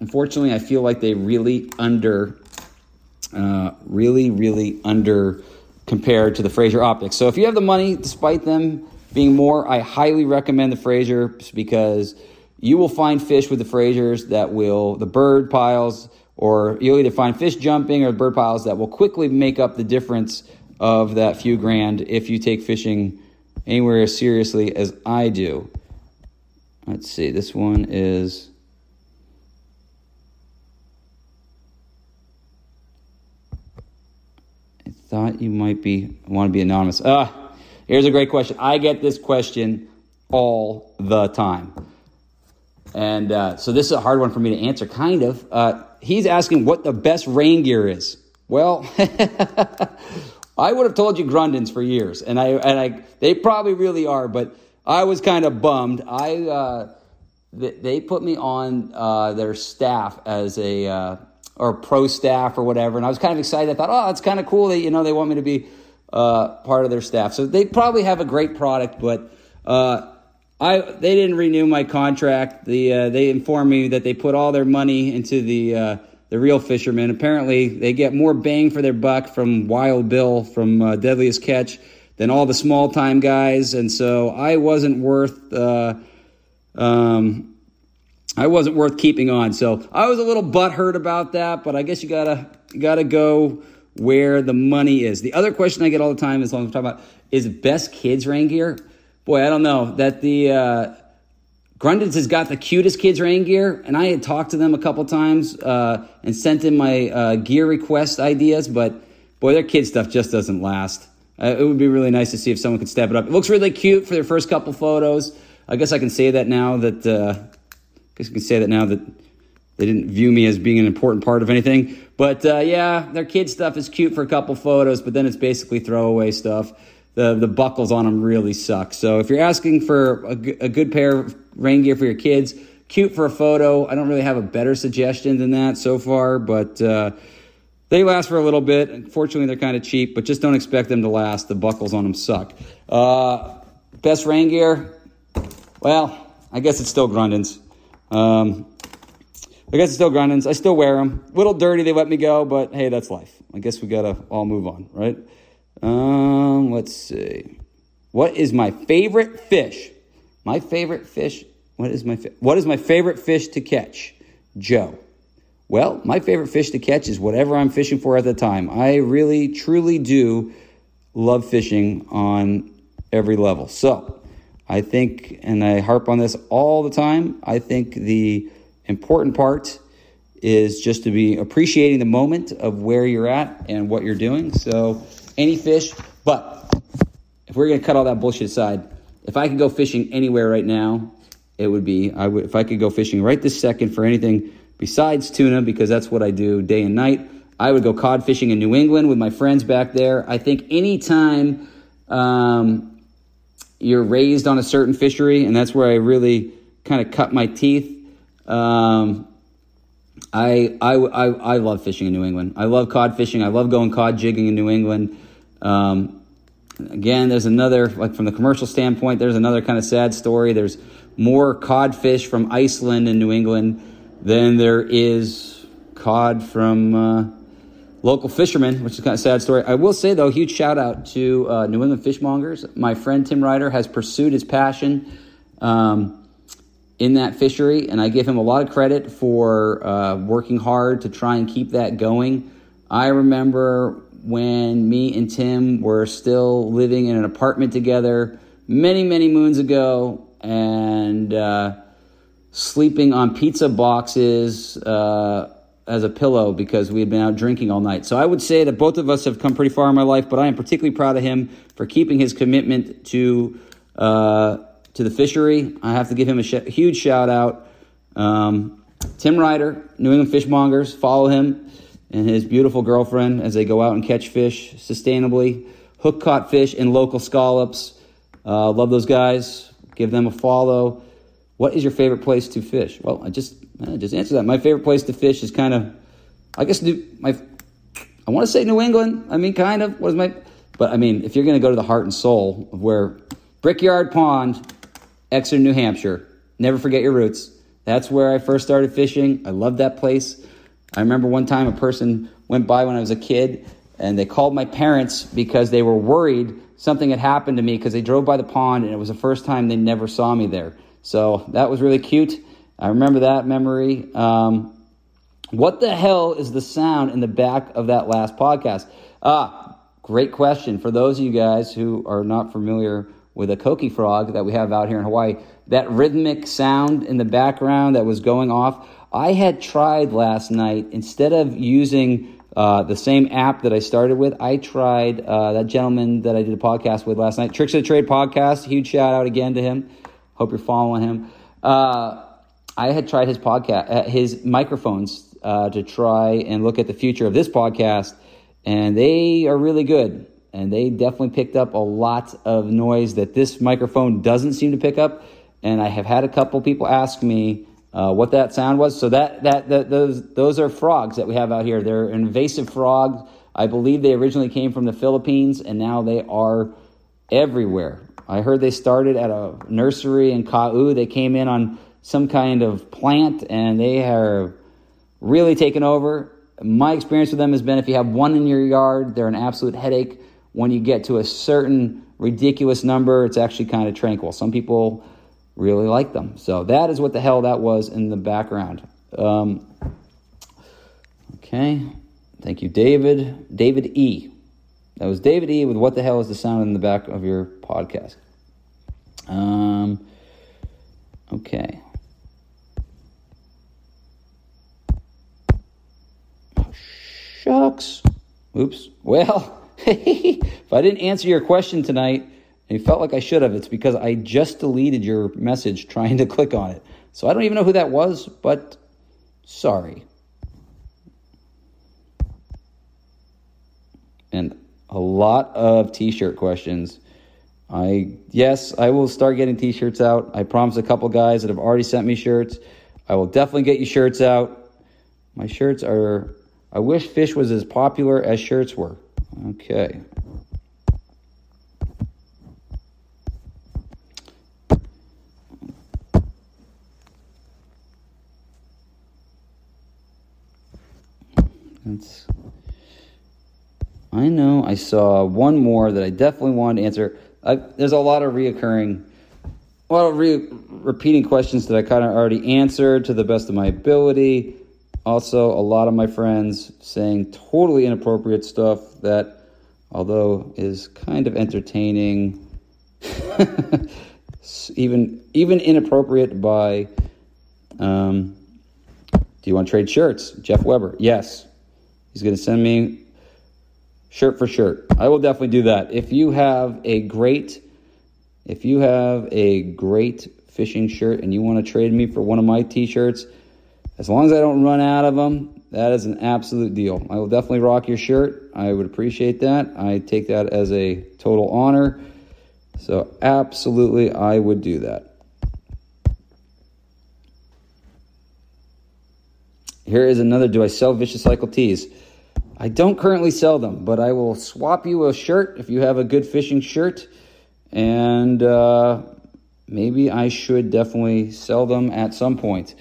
unfortunately, I feel like they really under uh, really, really under compared to the Fraser optics. So if you have the money, despite them being more, I highly recommend the Frasers because you will find fish with the Frasers that will, the bird piles, or you'll either find fish jumping or bird piles that will quickly make up the difference of that few grand if you take fishing anywhere as seriously as I do. Let's see, this one is I thought you might be want to be anonymous. Ah, here's a great question. I get this question all the time. And uh, so this is a hard one for me to answer, kind of. Uh, he's asking what the best rain gear is. Well, [laughs] I would have told you Grundens for years, and I and I they probably really are, but I was kind of bummed. I uh, they put me on uh, their staff as a uh, or pro staff or whatever. And I was kind of excited. I thought, oh, it's kind of cool that, you know, they want me to be uh, part of their staff. So they probably have a great product, but uh, I they didn't renew my contract. The, uh, they informed me that they put all their money into the, the real fishermen. Apparently, they get more bang for their buck from Wild Bill from Deadliest Catch than all the small time guys. And so I wasn't worth. Uh, um, I wasn't worth keeping on. So I was a little butthurt about that, but I guess you gotta you gotta go where the money is. The other question I get all the time, as long as I'm talking about, is best kids rain gear. Boy, I don't know that the uh, Grundens has got the cutest kids rain gear, and I had talked to them a couple times uh, and sent in my uh, gear request ideas, but boy, their kid stuff just doesn't last. Uh, it would be really nice to see if someone could step it up. It looks really cute for their first couple photos. I guess I can say that now that uh, I guess I can say that now that they didn't view me as being an important part of anything. But uh, yeah, their kid stuff is cute for a couple photos, but then it's basically throwaway stuff. The, the buckles on them really suck. So if you're asking for a good pair of rain gear for your kids, cute for a photo. I don't really have a better suggestion than that so far, but uh, they last for a little bit. Unfortunately, they're kind of cheap, but just don't expect them to last. The buckles on them suck. Uh, best rain gear? Well, I guess it's still Grundens. Um, I guess it's still Grundens. I still wear them. Little dirty, they let me go, but hey, that's life. I guess we gotta all move on, right? Um, let's see. What is my favorite fish? My favorite fish. What is my fa- what is my favorite fish to catch? Joe. Well, my favorite fish to catch is whatever I'm fishing for at the time. I really, truly do love fishing on every level. So, I think, and I harp on this all the time, I think the important part is just to be appreciating the moment of where you're at and what you're doing. So, any fish, but if we're going to cut all that bullshit aside, if I could go fishing anywhere right now, it would be I would if I could go fishing right this second for anything besides tuna because that's what I do day and night. I would go cod fishing in New England with my friends back there. I think anytime um, you're raised on a certain fishery, and that's where I really kind of cut my teeth. Um, I, I, I, I love fishing in New England. I love cod fishing. I love going cod jigging in New England. Um, again, there's another, like from the commercial standpoint, there's another kind of sad story. There's more codfish from Iceland in New England than there is cod from uh, local fishermen, which is kind of a sad story. I will say, though, huge shout out to uh, New England fishmongers. My friend Tim Ryder has pursued his passion um, in that fishery, and I give him a lot of credit for uh, working hard to try and keep that going. I remember when me and Tim were still living in an apartment together many, many moons ago, and uh, sleeping on pizza boxes uh, as a pillow because we had been out drinking all night. So I would say that both of us have come pretty far in my life, but I am particularly proud of him for keeping his commitment to uh, to the fishery. I have to give him a sh- huge shout out. Um, Tim Ryder, New England Fishmongers, follow him and his beautiful girlfriend as they go out and catch fish sustainably, hook caught fish and local scallops. Uh, love those guys. Give them a follow. What is your favorite place to fish? Well, I just I just answered that. My favorite place to fish is kind of, I guess, my. I want to say New England. I mean, kind of. What is my? But I mean, if you're going to go to the heart and soul of where Brickyard Pond, Exeter, New Hampshire. Never forget your roots. That's where I first started fishing. I love that place. I remember one time a person went by when I was a kid and they called my parents because they were worried something had happened to me because they drove by the pond and it was the first time they never saw me there. So that was really cute. I remember that memory. Um, what the hell is the sound in the back of that last podcast? Ah, great question. For those of you guys who are not familiar with a coqui frog that we have out here in Hawaii, that rhythmic sound in the background that was going off, I had tried last night, instead of using uh, the same app that I started with, I tried uh, that gentleman that I did a podcast with last night, Tricks of the Trade podcast. Huge shout out again to him. Hope you're following him. Uh, I had tried his podcast, uh, his microphones uh, to try and look at the future of this podcast, and they are really good. And they definitely picked up a lot of noise that this microphone doesn't seem to pick up. And I have had a couple people ask me uh, what that sound was. So that, that that those those are frogs that we have out here. They're invasive frogs. I believe they originally came from the Philippines, and now they are everywhere. I heard they started at a nursery in Kau. They came in on some kind of plant and they are really taken over. My experience with them has been if you have one in your yard, they're an absolute headache. When you get to a certain ridiculous number, it's actually kind of tranquil. Some people really like them. So that is what the hell that was in the background. Um, okay. Thank you, David. David E. That was David E. with What the Hell is the Sound in the Back of Your Podcast? Um, okay. Shucks. Oops. Well, [laughs] if I didn't answer your question tonight, and you felt like I should have, it's because I just deleted your message trying to click on it. So I don't even know who that was, but sorry. And a lot of t-shirt questions. I yes, I will start getting t-shirts out. I promised a couple guys that have already sent me shirts. I will definitely get you shirts out. My shirts are I wish fish was as popular as shirts were. Okay. That's I know. I saw one more that I definitely wanted to answer. I, there's a lot of reoccurring, a lot of re, repeating questions that I kind of already answered to the best of my ability. Also, a lot of my friends saying totally inappropriate stuff that, although is kind of entertaining, [laughs] even even inappropriate by. Um, do you want to trade shirts? Jeff Weber. Yes. He's going to send me shirt for shirt. I will definitely do that. If you have a great if you have a great fishing shirt and you want to trade me for one of my t-shirts, as long as I don't run out of them, that is an absolute deal. I will definitely rock your shirt. I would appreciate that. I take that as a total honor. So, absolutely, I would do that. Here is another Do I sell Vicious Cycle tees? I don't currently sell them, but I will swap you a shirt if you have a good fishing shirt. And uh, maybe I should definitely sell them at some point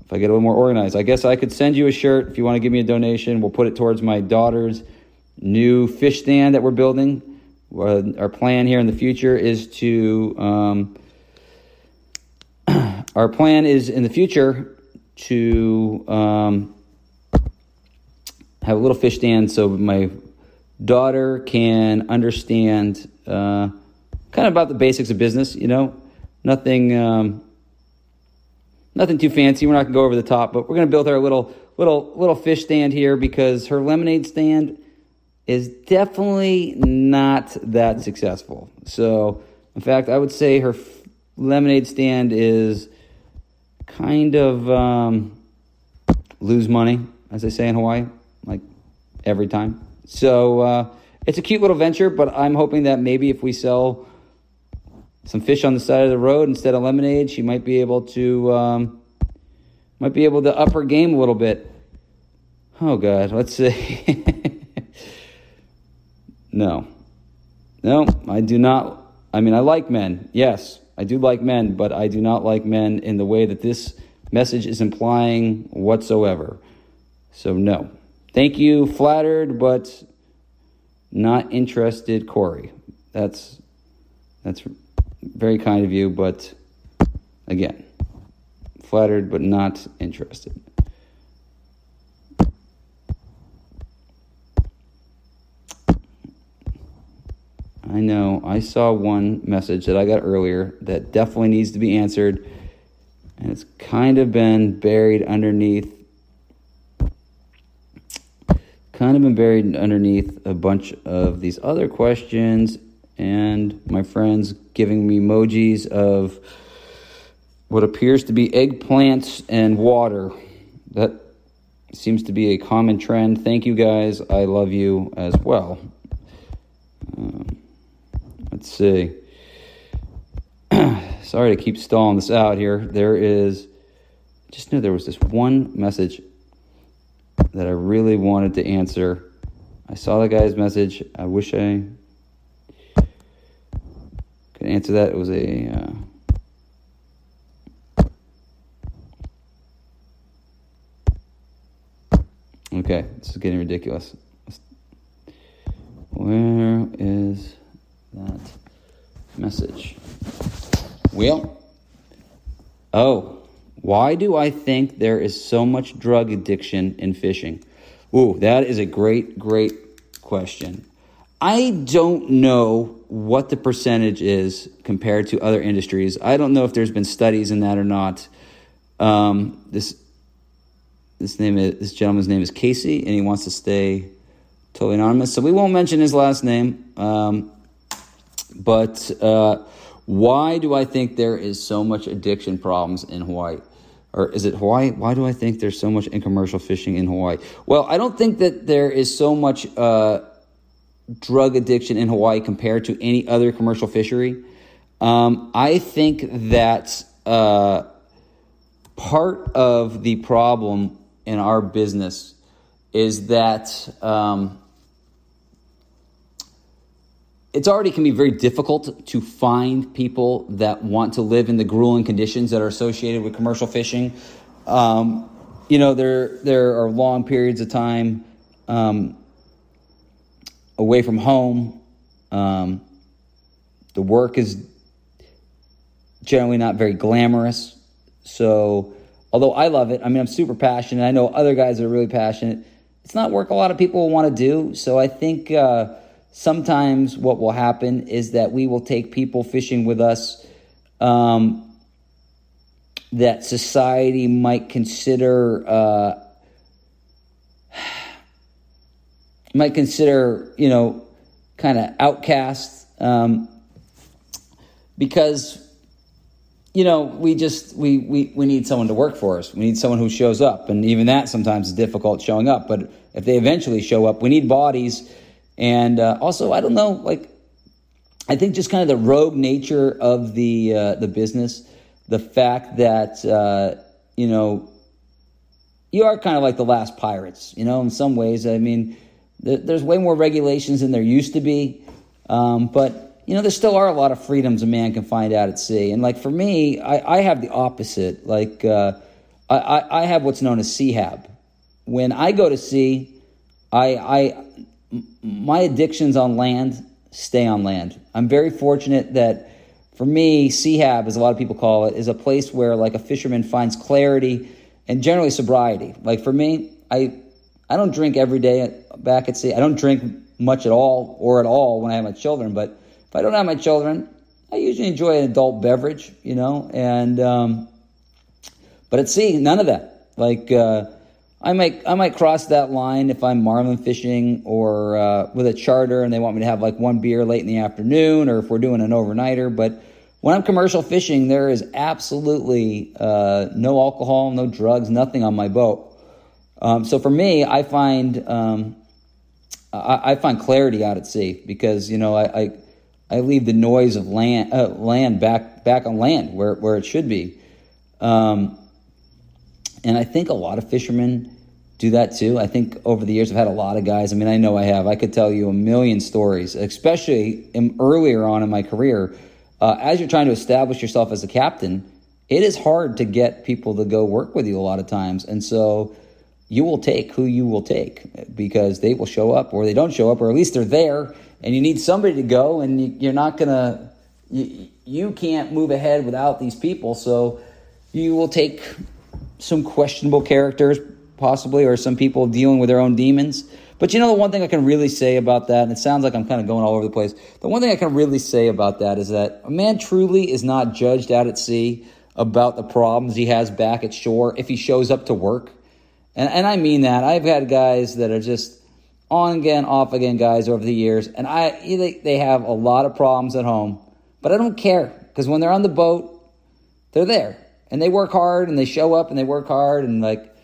if I get a little more organized. I guess I could send you a shirt if you want to give me a donation. We'll put it towards my daughter's new fish stand that we're building. Our plan here in the future is to. Um, [clears throat] our plan is in the future to um, have a little fish stand so my daughter can understand uh, kind of about the basics of business. You know, nothing, um, nothing too fancy. We're not gonna go over the top, but we're gonna build her a little, little, little fish stand here because her lemonade stand is definitely not that successful. So, in fact, I would say her f- lemonade stand is kind of um, lose money, as they say in Hawaii, every time. So uh, it's a cute little venture, but I'm hoping that maybe if we sell some fish on the side of the road instead of lemonade, she might be able to um, might be able to up her game a little bit. Oh God, let's see. [laughs] no, no, I do not. I mean, I like men, yes, I do like men, but I do not like men in the way that this message is implying whatsoever. So, no. Thank you, flattered, but not interested, Corey. That's that's very kind of you, but again, flattered but not interested. I know I saw one message that I got earlier that definitely needs to be answered, and it's kind of been buried underneath. Kind of been buried underneath a bunch of these other questions, and my friends giving me emojis of what appears to be eggplants and water. That seems to be a common trend. Thank you guys. I love you as well. Um, Let's see. [clears throat] Sorry to keep stalling this out here. There is, just knew there was this one message that I really wanted to answer. I saw the guy's message. I wish I could answer that. It was a. Uh, okay, this is getting ridiculous. Where is that message. Well, oh, why do I think there is so much drug addiction in fishing? Ooh, that is a great, great question. I don't know what the percentage is compared to other industries. I don't know if there's been studies in that or not. Um, this this name is, this gentleman's name is Casey, and he wants to stay totally anonymous, so we won't mention his last name. Um, but uh, why do I think there is so much addiction problems in Hawaii? Or is it Hawaii? Why do I think there's so much in commercial fishing in Hawaii? Well, I don't think that there is so much uh, drug addiction in Hawaii compared to any other commercial fishery. Um, I think that uh, part of the problem in our business is that um, it's already can be very difficult to find people that want to live in the grueling conditions that are associated with commercial fishing. Um, you know, there there are long periods of time um, away from home. Um, the work is generally not very glamorous. So, although I love it, I mean, I'm super passionate. I know other guys are really passionate. It's not work a lot of people want to do. So, I think uh, sometimes what will happen is that we will take people fishing with us um, that society might consider. Uh, might consider, you know, kind of outcasts um, because you know we just we, we we need someone to work for us we need someone who shows up and even that sometimes is difficult showing up but if they eventually show up we need bodies and uh, also i don't know like i think just kind of the rogue nature of the uh, the business the fact that uh, you know you are kind of like the last pirates you know in some ways i mean there's way more regulations than there used to be um, but you know, there still are a lot of freedoms a man can find out at sea. And like for me, I, I have the opposite. Like uh, I, I have what's known as CHAB. When I go to sea, I, I my addictions on land stay on land. I'm very fortunate that for me, CHAB, as a lot of people call it, is a place where like a fisherman finds clarity and generally sobriety. Like for me, I I don't drink every day back at sea. I don't drink much at all or at all when I have my children, but if I don't have my children, I usually enjoy an adult beverage, you know, and um, but at sea, none of that. Like uh, I might I might cross that line if I'm marlin fishing or uh, with a charter and they want me to have like one beer late in the afternoon, or if we're doing an overnighter. But when I'm commercial fishing, there is absolutely uh, no alcohol, no drugs, nothing on my boat. Um, so for me, I find um, I, I, find clarity out at sea because you know I, I I leave the noise of land uh, land back back on land where where it should be. Um, and I think a lot of fishermen do that too. I think over the years I've had a lot of guys. I mean, I know I have. I could tell you a million stories, especially in, earlier on in my career. Uh, as you're trying to establish yourself as a captain, it is hard to get people to go work with you a lot of times, and so you will take who you will take because they will show up or they don't show up, or at least they're there and you need somebody to go, and you, are not gonna, you, you can't move ahead without these people. So you will take some questionable characters, possibly, or some people dealing with their own demons. But you know, the one thing I can really say about that, and it sounds like I'm kind of going all over the place, the one thing I can really say about that is that a man truly is not judged out at sea about the problems he has back at shore if he shows up to work. And, and I mean that. I've had guys that are just on again, off again guys over the years, and I they have a lot of problems at home, but I don't care because when they're on the boat, they're there and they work hard and they show up and they work hard and like,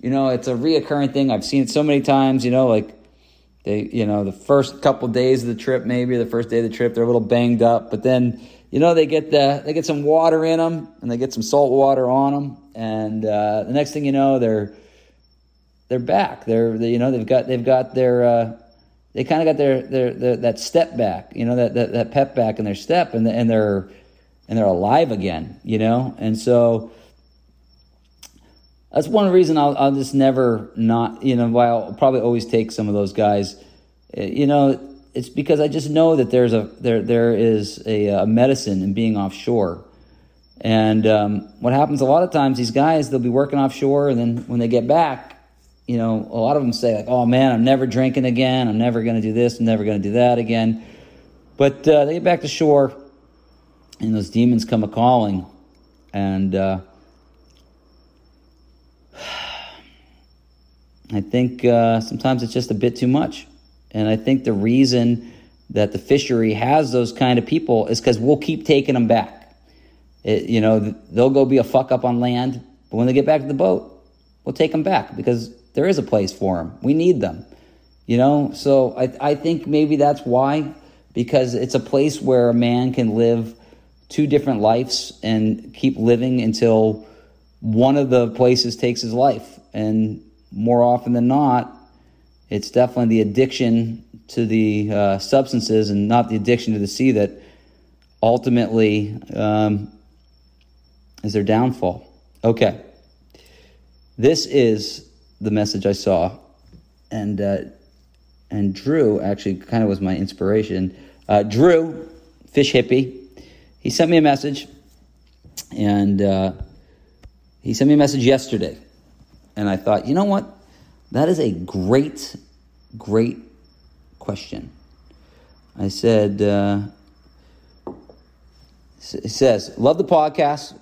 you know, it's a reoccurring thing. I've seen it so many times. You know, like they, you know, the first couple days of the trip, maybe the first day of the trip, they're a little banged up, but then you know they get the they get some water in them and they get some salt water on them, and uh, the next thing you know, they're they're back. They're they, you know they've got they've got their uh, they kind of got their, their, their that step back. You know that, that that pep back in their step, and and they're and they're alive again. You know, and so that's one reason I'll I'll just never not you know why I'll probably always take some of those guys. Eh, you know, it's because I just know that there's a there there is a, a medicine in being offshore. And um, what happens a lot of times, these guys they'll be working offshore, and then when they get back, you know, a lot of them say like, "Oh man, I'm never drinking again. I'm never going to do this. I'm never going to do that again." But uh, they get back to shore, and those demons come a calling, and uh, I think uh, sometimes it's just a bit too much. And I think the reason that the fishery has those kind of people is because we'll keep taking them back. It, you know, they'll go be a fuck up on land, but when they get back to the boat, we'll take them back because there is a place for them. We need them. You know, so I, I think maybe that's why, because it's a place where a man can live two different lives and keep living until one of the places takes his life. And more often than not, it's definitely the addiction to the uh, substances and not the addiction to the sea that ultimately um, is their downfall. Okay. This is the message I saw and uh, and Drew actually kind of was my inspiration. Uh, Drew, fish hippie, he sent me a message, and uh, he sent me a message yesterday, and I thought, you know what, that is a great, great question. I said, uh, it says, love the podcast.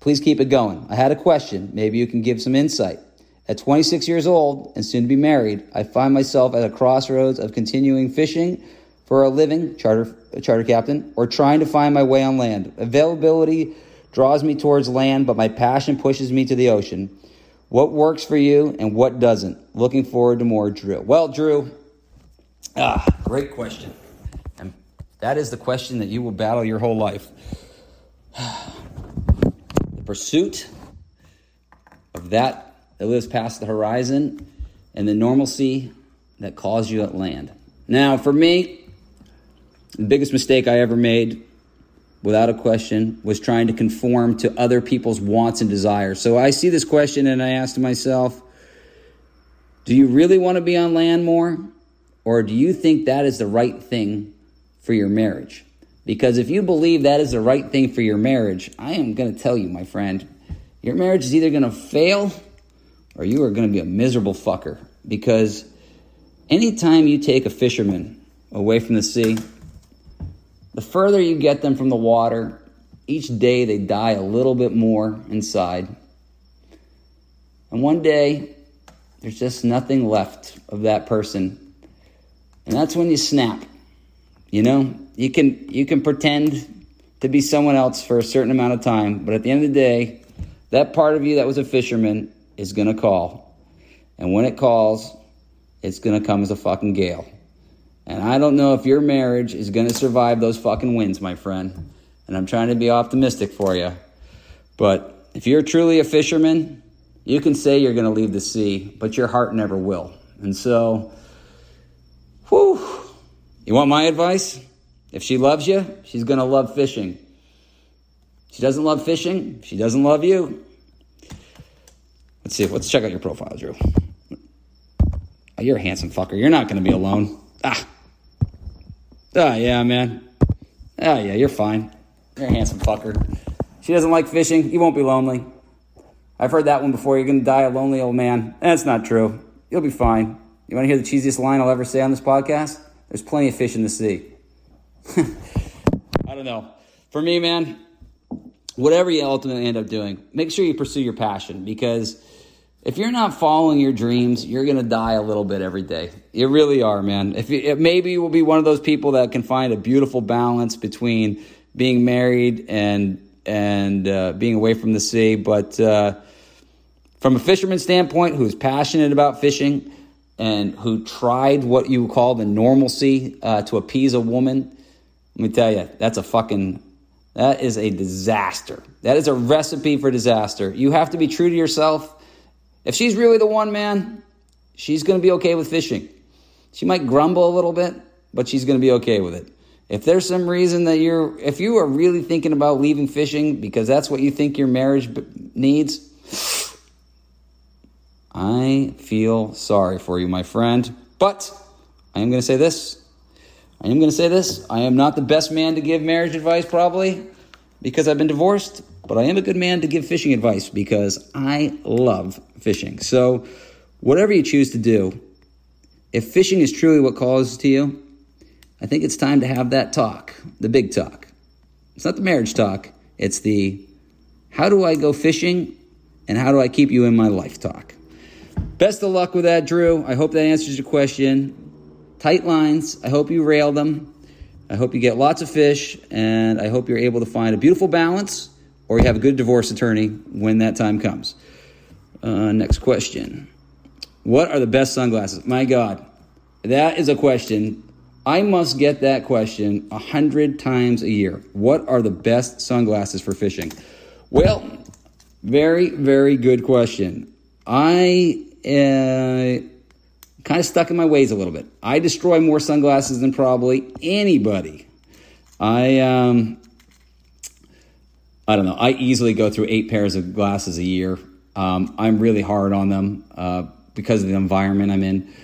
Please keep it going. I had a question. Maybe you can give some insight. At 26 years old and soon to be married, I find myself at a crossroads of continuing fishing for a living, charter, charter captain, or trying to find my way on land. Availability draws me towards land, but my passion pushes me to the ocean. What works for you and what doesn't? Looking forward to more, Drew. Well, Drew, ah, great question. And that is the question that you will battle your whole life. the pursuit of that that lives past the horizon and the normalcy that calls you at land. Now, for me, the biggest mistake I ever made, without a question, was trying to conform to other people's wants and desires. So I see this question and I ask to myself, do you really want to be on land more? Or do you think that is the right thing for your marriage? Because if you believe that is the right thing for your marriage, I am going to tell you, my friend, your marriage is either going to fail or you are going to be a miserable fucker. Because anytime you take a fisherman away from the sea, the further you get them from the water, each day they die a little bit more inside. And one day, there's just nothing left of that person. And that's when you snap. You know, you can you can pretend to be someone else for a certain amount of time, but at the end of the day, that part of you that was a fisherman is going to call. And when it calls, it's going to come as a fucking gale. And I don't know if your marriage is going to survive those fucking winds, my friend. And I'm trying to be optimistic for you. But if you're truly a fisherman, you can say you're going to leave the sea, but your heart never will. And so, whew, you want my advice? If she loves you, she's going to love fishing. She doesn't love fishing, she doesn't love you. Let's see. Let's check out your profile, Drew. You're a handsome fucker. You're not going to be alone. Ah. Ah, yeah, man. Ah, yeah, you're fine. You're a handsome fucker. She doesn't like fishing. You won't be lonely. I've heard that one before. You're going to die a lonely old man. That's not true. You'll be fine. You want to hear the cheesiest line I'll ever say on this podcast? There's plenty of fish in the sea. [laughs] I don't know. For me, man, whatever you ultimately end up doing, make sure you pursue your passion because if you're not following your dreams, you're going to die a little bit every day. You really are, man. If you, maybe you will be one of those people that can find a beautiful balance between being married and and uh, being away from the sea, but uh, from a fisherman standpoint, who's passionate about fishing and who tried what you call the normalcy uh, to appease a woman, let me tell you, that's a fucking that is a disaster. That is a recipe for disaster. You have to be true to yourself if she's really the one, man, she's going to be okay with fishing. She might grumble a little bit, but she's going to be okay with it. If there's some reason that you're, if you are really thinking about leaving fishing because that's what you think your marriage needs, I feel sorry for you, my friend. But I am going to say this. I am going to say this. I am not the best man to give marriage advice, probably, because I've been divorced but I am a good man to give fishing advice because I love fishing. So, whatever you choose to do, if fishing is truly what calls to you, I think it's time to have that talk, the big talk. It's not the marriage talk, it's the how do I go fishing and how do I keep you in my life talk. Best of luck with that, Drew. I hope that answers your question. Tight lines. I hope you rail them. I hope you get lots of fish, and I hope you're able to find a beautiful balance or you have a good divorce attorney when that time comes. Uh, next question. What are the best sunglasses? My God, that is a question. I must get that question a hundred times a year. What are the best sunglasses for fishing? Well, very, very good question. I uh, kind of stuck in my ways a little bit. I destroy more sunglasses than probably anybody. I um, I don't know. I easily go through eight pairs of glasses a year. Um, I'm really hard on them uh, because of the environment I'm in.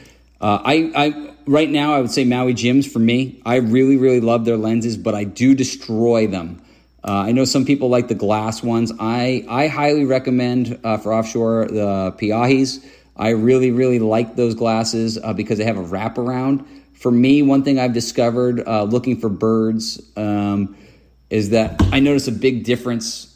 Uh, I, I right now I would say Maui Jims for me. I really really love their lenses, but I do destroy them. Uh, I know some people like the glass ones. I I highly recommend uh, for offshore the Peahis. I really really like those glasses uh, because they have a wraparound. For me, one thing I've discovered uh, looking for birds um, is that I notice a big difference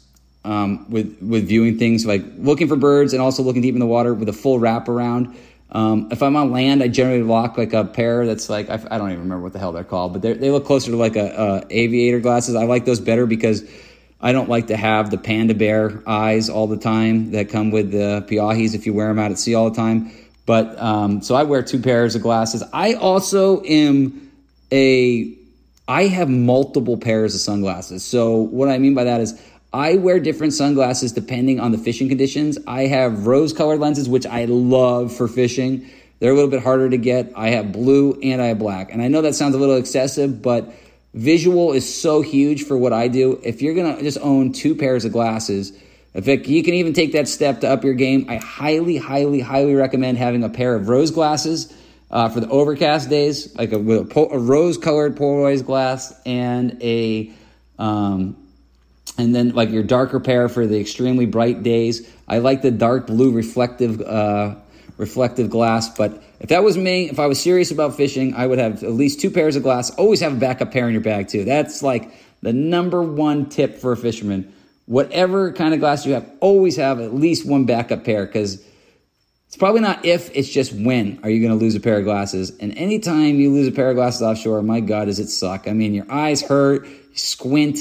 um, with with viewing things like looking for birds and also looking deep in the water with a full wraparound. Um, if I'm on land, I generally lock like a pair that's like I, I don't even remember what the hell they're called, but they look closer to like a, a, aviator glasses. I like those better because I don't like to have the panda bear eyes all the time that come with the Peahis if you wear them out at sea all the time. But um, so I wear two pairs of glasses. I also am a I have multiple pairs of sunglasses. So what I mean by that is I wear different sunglasses depending on the fishing conditions. I have rose colored lenses, which I love for fishing. They're a little bit harder to get. I have blue and I have black. And I know that sounds a little excessive, but visual is so huge for what I do. If you're going to just own two pairs of glasses, if you can even take that step to up your game, I highly, highly, highly recommend having a pair of rose glasses uh, for the overcast days, like a, with a, po- a rose colored polarized glass and a um, and then like your darker pair for the extremely bright days. I like the dark blue reflective uh, reflective glass, but if that was me, if I was serious about fishing, I would have at least two pairs of glass. Always have a backup pair in your bag too. That's like the number one tip for a fisherman. Whatever kind of glass you have, always have at least one backup pair because it's probably not if, it's just when are you going to lose a pair of glasses. And anytime you lose a pair of glasses offshore, my God, does it suck. I mean, your eyes hurt, you squint,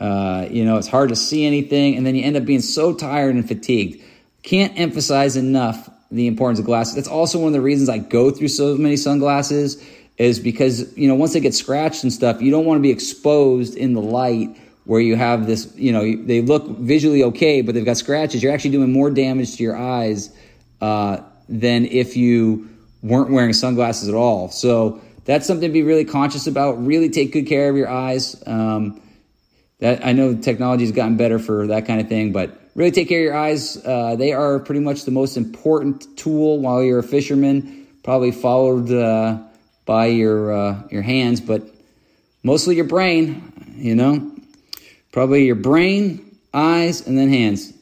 uh, you know, it's hard to see anything, and then you end up being so tired and fatigued. Can't emphasize enough the importance of glasses. That's also one of the reasons I go through so many sunglasses is because, you know, once they get scratched and stuff, you don't want to be exposed in the light where you have this, you know, they look visually okay, but they've got scratches. You're actually doing more damage to your eyes uh, than if you weren't wearing sunglasses at all. So that's something to be really conscious about. Really take good care of your eyes. Um, that I know technology has gotten better for that kind of thing, but really take care of your eyes. Uh, they are pretty much the most important tool while you're a fisherman, probably followed uh, by your uh, your hands, but mostly your brain. You know, probably your brain, eyes, and then hands.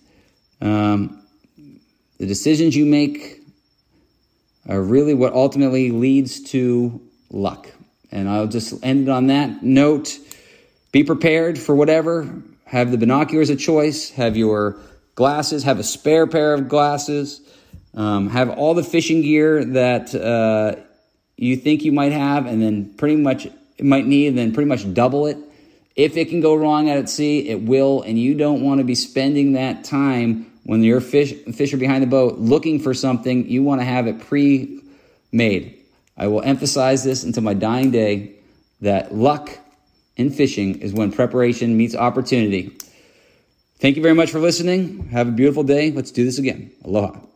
Um, the decisions you make are really what ultimately leads to luck. And I'll just end it on that note. Be prepared for whatever. Have the binoculars a choice. Have your glasses. Have a spare pair of glasses. Um, have all the fishing gear that uh, you think you might have, and then pretty much might need, and then pretty much double it. If it can go wrong out at sea, it will, and you don't want to be spending that time when you're fish fisher behind the boat looking for something. You want to have it pre-made. I will emphasize this until my dying day that luck in fishing is when preparation meets opportunity. Thank you very much for listening. Have a beautiful day. Let's do this again. Aloha.